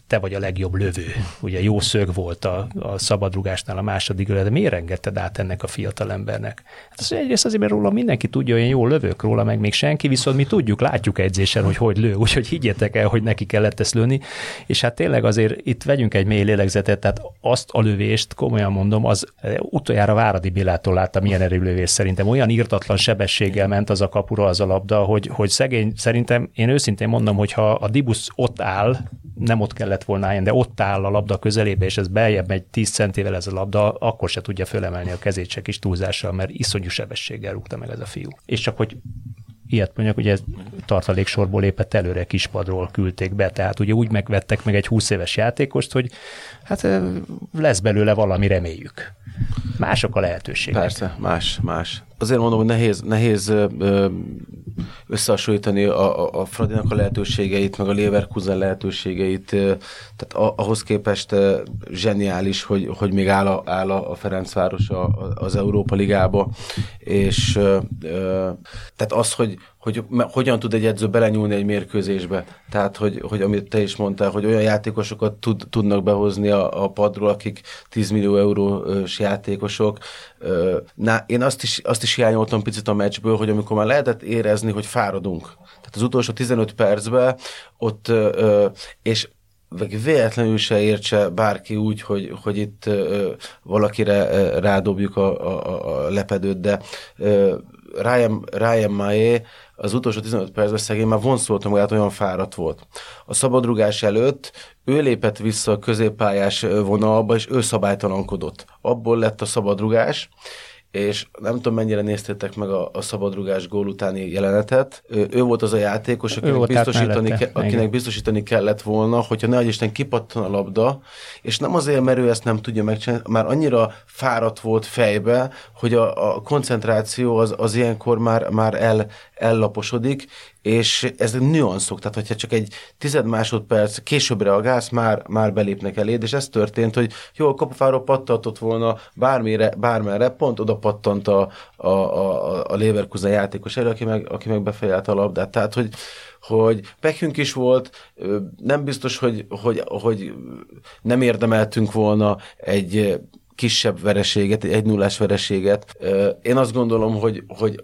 B: te vagy a legjobb lövő. Ugye jó szög volt a, a szabadrugásnál a második de miért engedted át ennek a fiatal embernek? Hát az egyrészt azért, mert róla mindenki tudja, hogy én jól lövök róla, meg még senki, viszont mi tudjuk, látjuk edzésen, hogy hogy lő, úgyhogy higgyetek el, hogy neki kellett ezt lőni, és hát tényleg azért itt vegyünk egy mély lélegzetet, tehát azt a lövést, komolyan mondom, az utoljára Váradi Bélától láttam milyen erőlövés szerintem. Olyan írtatlan sebességgel ment az a kapura az a labda, hogy, hogy szegény, szerintem én őszintén mondom, hogy ha a Dibusz ott áll, nem ott kellett volna állni, de ott áll a labda közelébe, és ez beljebb megy 10 centivel ez a labda, akkor se tudja fölemelni a kezét se kis túlzással, mert iszonyú sebességgel rúgta meg ez a fiú. És csak hogy ilyet mondjak, ugye tartaléksorból lépett előre kispadról küldték be, tehát ugye úgy megvettek meg egy 20 éves játékost, hogy hát lesz belőle valami, reméljük. Mások a lehetőségek.
A: Persze, más, más. Azért mondom, hogy nehéz, nehéz összehasonlítani a, a, a Fradinak a lehetőségeit, meg a Leverkusen lehetőségeit, tehát ahhoz képest zseniális, hogy, hogy még áll a, áll a Ferencváros a, az Európa Ligába, és tehát az, hogy, hogy hogyan tud egy edző belenyúlni egy mérkőzésbe. Tehát, hogy, hogy amit te is mondtál, hogy olyan játékosokat tud, tudnak behozni a, a padról, akik 10 millió eurós játékosok. Na, én azt is, azt is hiányoltam picit a meccsből, hogy amikor már lehetett érezni, hogy fáradunk. Tehát az utolsó 15 percben ott, és vagy véletlenül se értse bárki úgy, hogy, hogy itt ö, valakire ö, rádobjuk a, a, a lepedőt, de ö, Ryan, Ryan Maé az utolsó 15 percben szegény már vonszolta magát, olyan fáradt volt. A szabadrugás előtt ő lépett vissza a középpályás vonalba, és ő szabálytalankodott. Abból lett a szabadrugás, és nem tudom, mennyire néztétek meg a, a szabadrugás gól utáni jelenetet. Ő, ő volt az a játékos, akinek, biztosítani, ke, akinek biztosítani kellett volna, hogyha ne Isten kipattan a labda, és nem azért, mert ő ezt nem tudja megcsinálni, már annyira fáradt volt fejbe, hogy a, a koncentráció az, az ilyenkor már, már el, ellaposodik, és ez nüanszok, tehát hogyha csak egy tized másodperc később reagálsz, már, már belépnek eléd, és ez történt, hogy jó, a kapufáról pattantott volna bármire, bármerre, pont oda pattant a, a, a, a Leverkusen játékos elő, aki meg, aki meg befejelte a labdát. Tehát, hogy, hogy pekünk is volt, nem biztos, hogy, hogy, hogy nem érdemeltünk volna egy kisebb vereséget, egy nullás vereséget. Én azt gondolom, hogy, hogy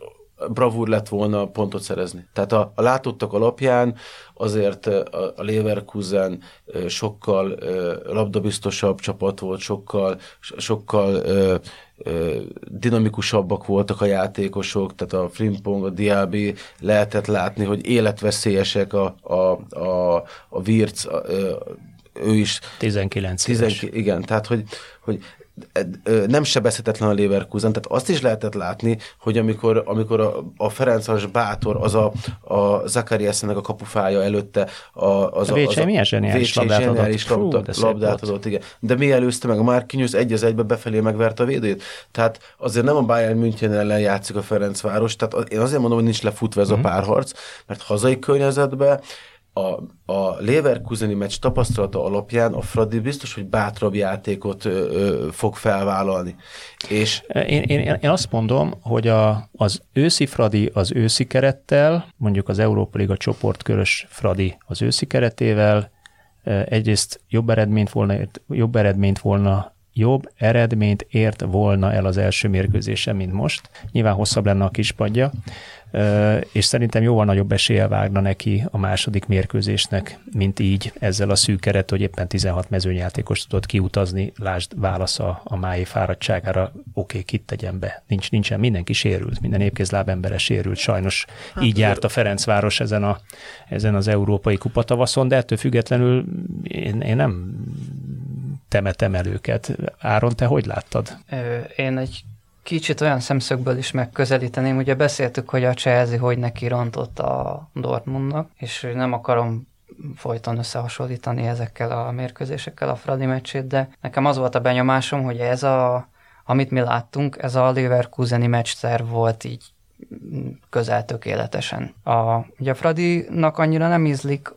A: bravúr lett volna pontot szerezni. Tehát a, a látottak alapján azért a, a Leverkusen sokkal labdabiztosabb csapat volt, sokkal, sokkal dinamikusabbak voltak a játékosok, tehát a Frimpong, a Diaby lehetett látni, hogy életveszélyesek a, a, a, a Virc, a, ő is.
B: 19
A: éves. igen, tehát hogy, hogy nem sebezhetetlen a Leverkusen, tehát azt is lehetett látni, hogy amikor, amikor a, a Ferencas bátor, az a, a Zakariaszenek a kapufája előtte, a, az
B: a, a, az a milyen zseniális labdát
A: adott. Fú, labdát adott, igen. De mi előzte meg? A Márkinyusz egy az egybe befelé megverte a védőjét. Tehát azért nem a Bayern München ellen játszik a Ferencváros, tehát én azért mondom, hogy nincs lefutva ez uh-huh. a mhm. párharc, mert hazai környezetben a, a Leverkuseni meccs tapasztalata alapján a Fradi biztos, hogy bátrabb játékot ö, ö, fog felvállalni. És...
B: Én, én, én azt mondom, hogy a, az őszi Fradi az őszi kerettel, mondjuk az Európa Liga csoportkörös Fradi az őszi keretével, egyrészt jobb eredményt volna, jobb eredményt volna jobb eredményt ért volna el az első mérkőzésen, mint most. Nyilván hosszabb lenne a kispadja, és szerintem jóval nagyobb esélye vágna neki a második mérkőzésnek, mint így ezzel a szűk keret, hogy éppen 16 mezőnyjátékos tudott kiutazni, lásd válasza a mái fáradtságára, oké, okay, kit tegyen be. Nincs, nincsen, mindenki sérült, minden épkézláb embere sérült, sajnos hát, így járt a Ferencváros ezen, a, ezen az európai kupatavaszon, de ettől függetlenül én, én nem temetem el őket. Áron, te hogy láttad?
C: Én egy kicsit olyan szemszögből is megközelíteném. Ugye beszéltük, hogy a Chelsea hogy neki rontott a Dortmundnak, és nem akarom folyton összehasonlítani ezekkel a mérkőzésekkel a Fradi meccsét, de nekem az volt a benyomásom, hogy ez a, amit mi láttunk, ez a Leverkuseni meccszer volt így közel tökéletesen. A, ugye a Fradinak annyira nem ízlik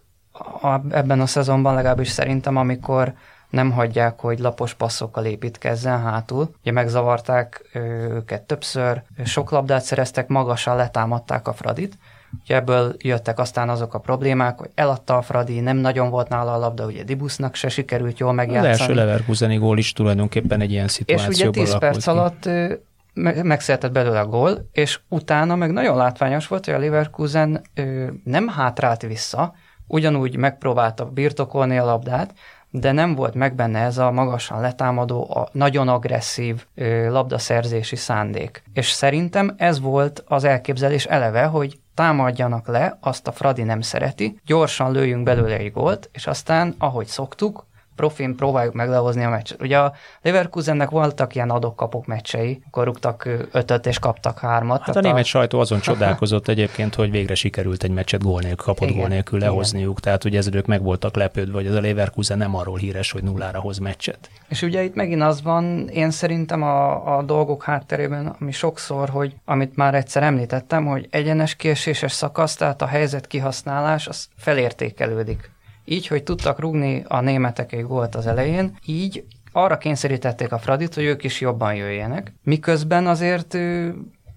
C: a, ebben a szezonban, legalábbis szerintem, amikor nem hagyják, hogy lapos passzokkal építkezzen hátul. Ugye megzavarták őket többször, sok labdát szereztek, magasan letámadták a Fradit, Ugye ebből jöttek aztán azok a problémák, hogy eladta a Fradi, nem nagyon volt nála a labda, ugye Dibusznak se sikerült jól megjátszani.
B: Az első Leverkuseni gól is tulajdonképpen egy ilyen szituációban
C: És ugye 10 perc alatt megszületett belőle a gól, és utána meg nagyon látványos volt, hogy a Leverkusen nem hátrált vissza, ugyanúgy megpróbálta birtokolni a labdát, de nem volt meg benne ez a magasan letámadó, a nagyon agresszív ö, labdaszerzési szándék. És szerintem ez volt az elképzelés eleve, hogy támadjanak le, azt a Fradi nem szereti, gyorsan lőjünk belőle egy gólt, és aztán, ahogy szoktuk, profin próbáljuk meg lehozni a meccset. Ugye a Leverkusennek voltak ilyen adok-kapok meccsei, akkor rúgtak ötöt és kaptak hármat.
B: Hát a német a... sajtó azon csodálkozott egyébként, hogy végre sikerült egy meccset gól nélkül, kapott igen, gól nélkül lehozniuk, igen. tehát ugye ezek meg voltak lepődve, hogy ez a Leverkusen nem arról híres, hogy nullára hoz meccset.
C: És ugye itt megint az van, én szerintem a, a dolgok hátterében, ami sokszor, hogy amit már egyszer említettem, hogy egyenes kieséses szakasz, tehát a helyzet kihasználás, az felértékelődik így, hogy tudtak rugni a németek egy gólt az elején, így arra kényszerítették a Fradit, hogy ők is jobban jöjjenek, miközben azért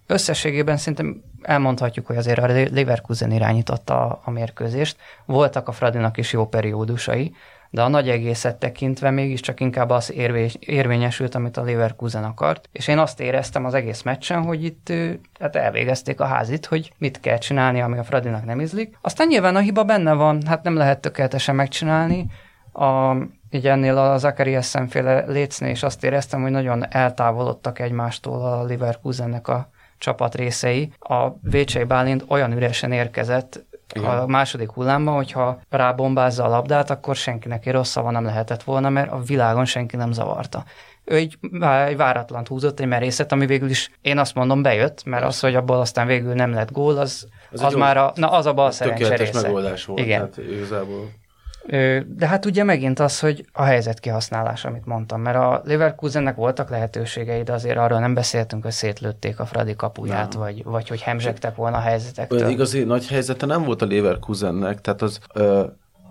C: összességében szerintem elmondhatjuk, hogy azért a Leverkusen irányította a, mérkőzést. Voltak a Fradinak is jó periódusai, de a nagy egészet tekintve mégiscsak inkább az érvényesült, amit a Leverkusen akart. És én azt éreztem az egész meccsen, hogy itt hát elvégezték a házit, hogy mit kell csinálni, ami a Fradinak nem izlik. Aztán nyilván a hiba benne van, hát nem lehet tökéletesen megcsinálni. A, így ennél a Zacharias szemféle lécnél is azt éreztem, hogy nagyon eltávolodtak egymástól a Leverkusennek a csapat részei. A Vécsei Bálint olyan üresen érkezett igen. a második hullámban, hogyha rábombázza a labdát, akkor senkinek rossz szava nem lehetett volna, mert a világon senki nem zavarta. Ő egy, egy váratlant húzott, egy merészet, ami végül is én azt mondom bejött, mert az, hogy abból aztán végül nem lett gól, az, az, az már a, na, az a bal szerencse része.
A: megoldás volt. Igen. Hát igazából
C: de hát ugye megint az, hogy a helyzet kihasználás, amit mondtam, mert a Leverkusennek voltak lehetőségei, de azért arról nem beszéltünk, hogy szétlőtték a Fradi kapuját, vagy, vagy hogy hemzsegtek volna a helyzetektől.
A: Olyan igazi nagy helyzete nem volt a Leverkusennek, tehát az... Ö,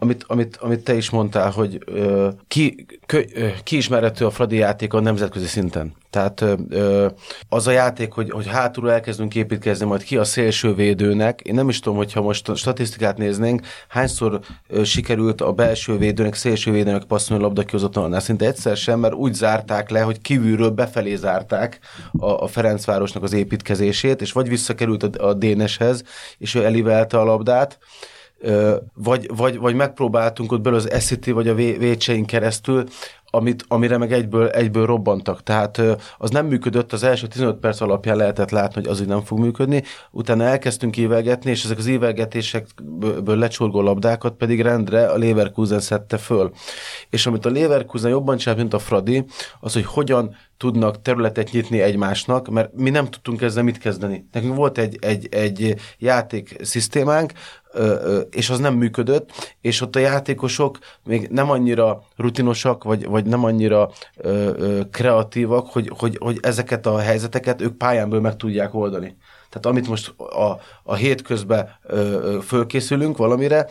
A: amit, amit, amit te is mondtál, hogy ö, ki, kö, ö, kiismerhető a Fradi játék a nemzetközi szinten. Tehát ö, az a játék, hogy, hogy hátulról elkezdünk építkezni, majd ki a szélső védőnek. Én nem is tudom, hogyha most statisztikát néznénk, hányszor ö, sikerült a belső védőnek, szélső védőnek passzolni a labda kihozatlanul. Szinte egyszer sem, mert úgy zárták le, hogy kívülről befelé zárták a, a Ferencvárosnak az építkezését, és vagy visszakerült a, a Déneshez, és ő elivelte a labdát, vagy, vagy, vagy megpróbáltunk ott belőle az SCT vagy a vécseink keresztül, amit, amire meg egyből, egyből robbantak. Tehát az nem működött, az első 15 perc alapján lehetett látni, hogy az így nem fog működni. Utána elkezdtünk évelgetni, és ezek az évelgetésekből lecsorgó labdákat pedig rendre a Leverkusen szedte föl. És amit a Leverkusen jobban csinált, mint a Fradi, az, hogy hogyan tudnak területet nyitni egymásnak, mert mi nem tudtunk ezzel mit kezdeni. Nekünk volt egy, egy, egy játék szisztémánk, és az nem működött, és ott a játékosok még nem annyira rutinosak, vagy, vagy nem annyira kreatívak, hogy, hogy, hogy ezeket a helyzeteket ők pályánból meg tudják oldani. Tehát amit most a, a hétközben fölkészülünk valamire,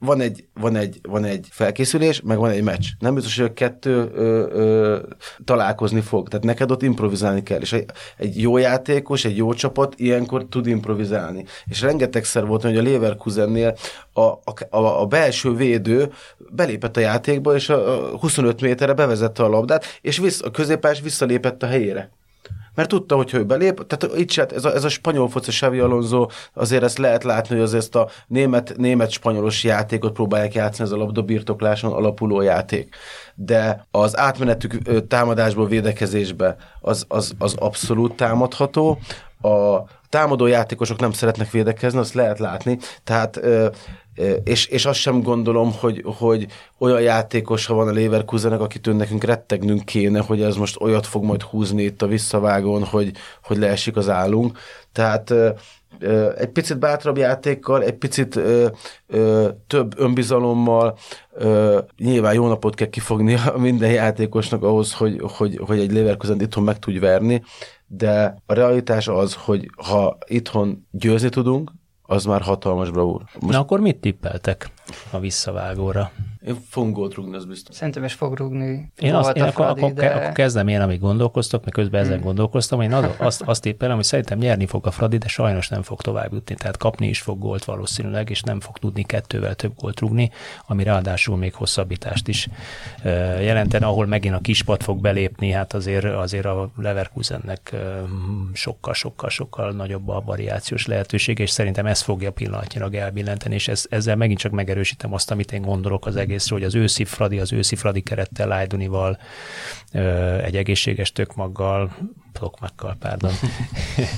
A: van egy, van, egy, van egy felkészülés, meg van egy meccs. Nem biztos, hogy a kettő ö, ö, találkozni fog. Tehát neked ott improvizálni kell. És egy, jó játékos, egy jó csapat ilyenkor tud improvizálni. És rengetegszer volt, hogy a Leverkusennél a, a, a, a belső védő belépett a játékba, és a, a 25 méterre bevezette a labdát, és vissz, a középás visszalépett a helyére mert tudta, hogy ő belép, tehát itt se, ez a, ez a spanyol foci Xavi Alonso, azért ezt lehet látni, hogy az ezt a német, német-spanyolos játékot próbálják játszani, ez a labdabirtokláson alapuló játék. De az átmenetük támadásból védekezésbe az, az, az abszolút támadható. A támadó játékosok nem szeretnek védekezni, azt lehet látni. Tehát és, és azt sem gondolom, hogy, hogy olyan játékos, ha van a Leverkusenek, akitől nekünk rettegnünk kéne, hogy ez most olyat fog majd húzni itt a visszavágón, hogy, hogy leesik az állunk. Tehát egy picit bátrabb játékkal, egy picit ö, ö, több önbizalommal, ö, nyilván jó napot kell kifogni minden játékosnak ahhoz, hogy, hogy, hogy egy Leverkusen itthon meg tudj verni, de a realitás az, hogy ha itthon győzni tudunk, az már hatalmas bravúr.
B: Most... Na akkor mit tippeltek a visszavágóra?
A: Én fogunk gólt rúgni, az biztos.
C: Szerintem is fog rúgni.
B: Én, azt, én akkor, akkor, de... akkor kezdem én, amíg gondolkoztok, meg közben ezen hmm. gondolkoztam. Én az, azt, azt tippelem, hogy szerintem nyerni fog a Fradi, de sajnos nem fog tovább jutni. Tehát kapni is fog gólt valószínűleg, és nem fog tudni kettővel több gólt rúgni, ami ráadásul még hosszabbítást is jelenten, ahol megint a kispad fog belépni, hát azért, azért a Leverkusennek sokkal-sokkal-sokkal nagyobb a variációs lehetőség, és szerintem ez fogja pillanatnyilag elbillenteni, és ez, ezzel megint csak megerősítem azt, amit én gondolok az egészről, hogy az őszi Fradi, az őszi Fradi kerettel, Lájdunival, egy egészséges tökmaggal, Plokmakkal, pardon,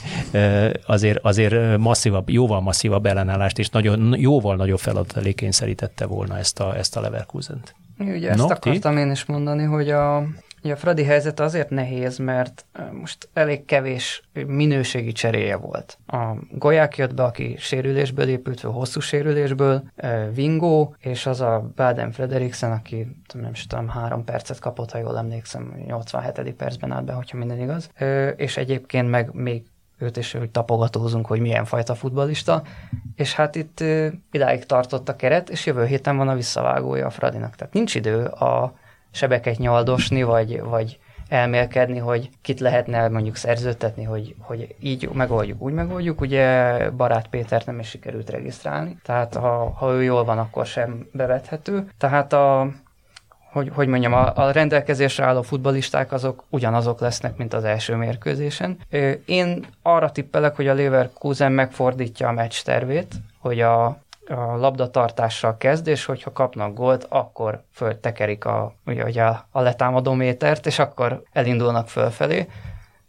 B: azért, azért masszívabb, jóval masszívabb ellenállást és nagyon, jóval nagyobb feladat elé kényszerítette volna ezt a, ezt a Leverkusen-t.
C: Ugye ezt no, akartam ti? én is mondani, hogy a, Ja, a Fradi helyzet azért nehéz, mert most elég kevés minőségi cseréje volt. A Golyák jött be, aki sérülésből épült fel, hosszú sérülésből, Vingo, és az a Baden Frederiksen, aki nem is tudom, három percet kapott, ha jól emlékszem, 87. percben állt be, hogyha minden igaz. És egyébként meg még őt is hogy tapogatózunk, hogy milyen fajta futbalista, és hát itt idáig tartott a keret, és jövő héten van a visszavágója a Fradinak. Tehát nincs idő a sebeket nyaldosni, vagy, vagy elmélkedni, hogy kit lehetne mondjuk szerződtetni, hogy, hogy így megoldjuk, úgy megoldjuk. Ugye Barát Pétert nem is sikerült regisztrálni, tehát ha, ha ő jól van, akkor sem bevethető. Tehát a, hogy, hogy mondjam, a, a rendelkezésre álló futbalisták azok ugyanazok lesznek, mint az első mérkőzésen. Én arra tippelek, hogy a Leverkusen megfordítja a meccs tervét, hogy a a labdatartással kezd, és hogyha kapnak gólt, akkor föltekerik a, ugye, a, a letámadó métert, és akkor elindulnak fölfelé.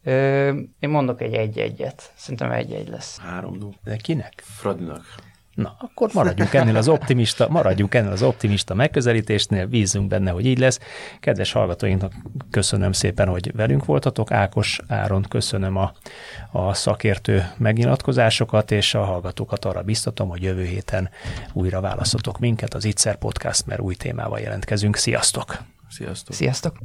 C: Ö, én mondok egy egy-egyet. Szerintem egy-egy lesz.
A: Három 0
B: De kinek?
A: Fradinak.
B: Na, akkor maradjunk ennél az optimista, maradjunk ennél az optimista megközelítésnél, bízunk benne, hogy így lesz. Kedves hallgatóinknak köszönöm szépen, hogy velünk voltatok. Ákos Áron köszönöm a, a szakértő megnyilatkozásokat, és a hallgatókat arra biztatom, hogy jövő héten újra választotok minket az Itzer Podcast, mert új témával jelentkezünk. Sziasztok!
A: Sziasztok!
C: Sziasztok!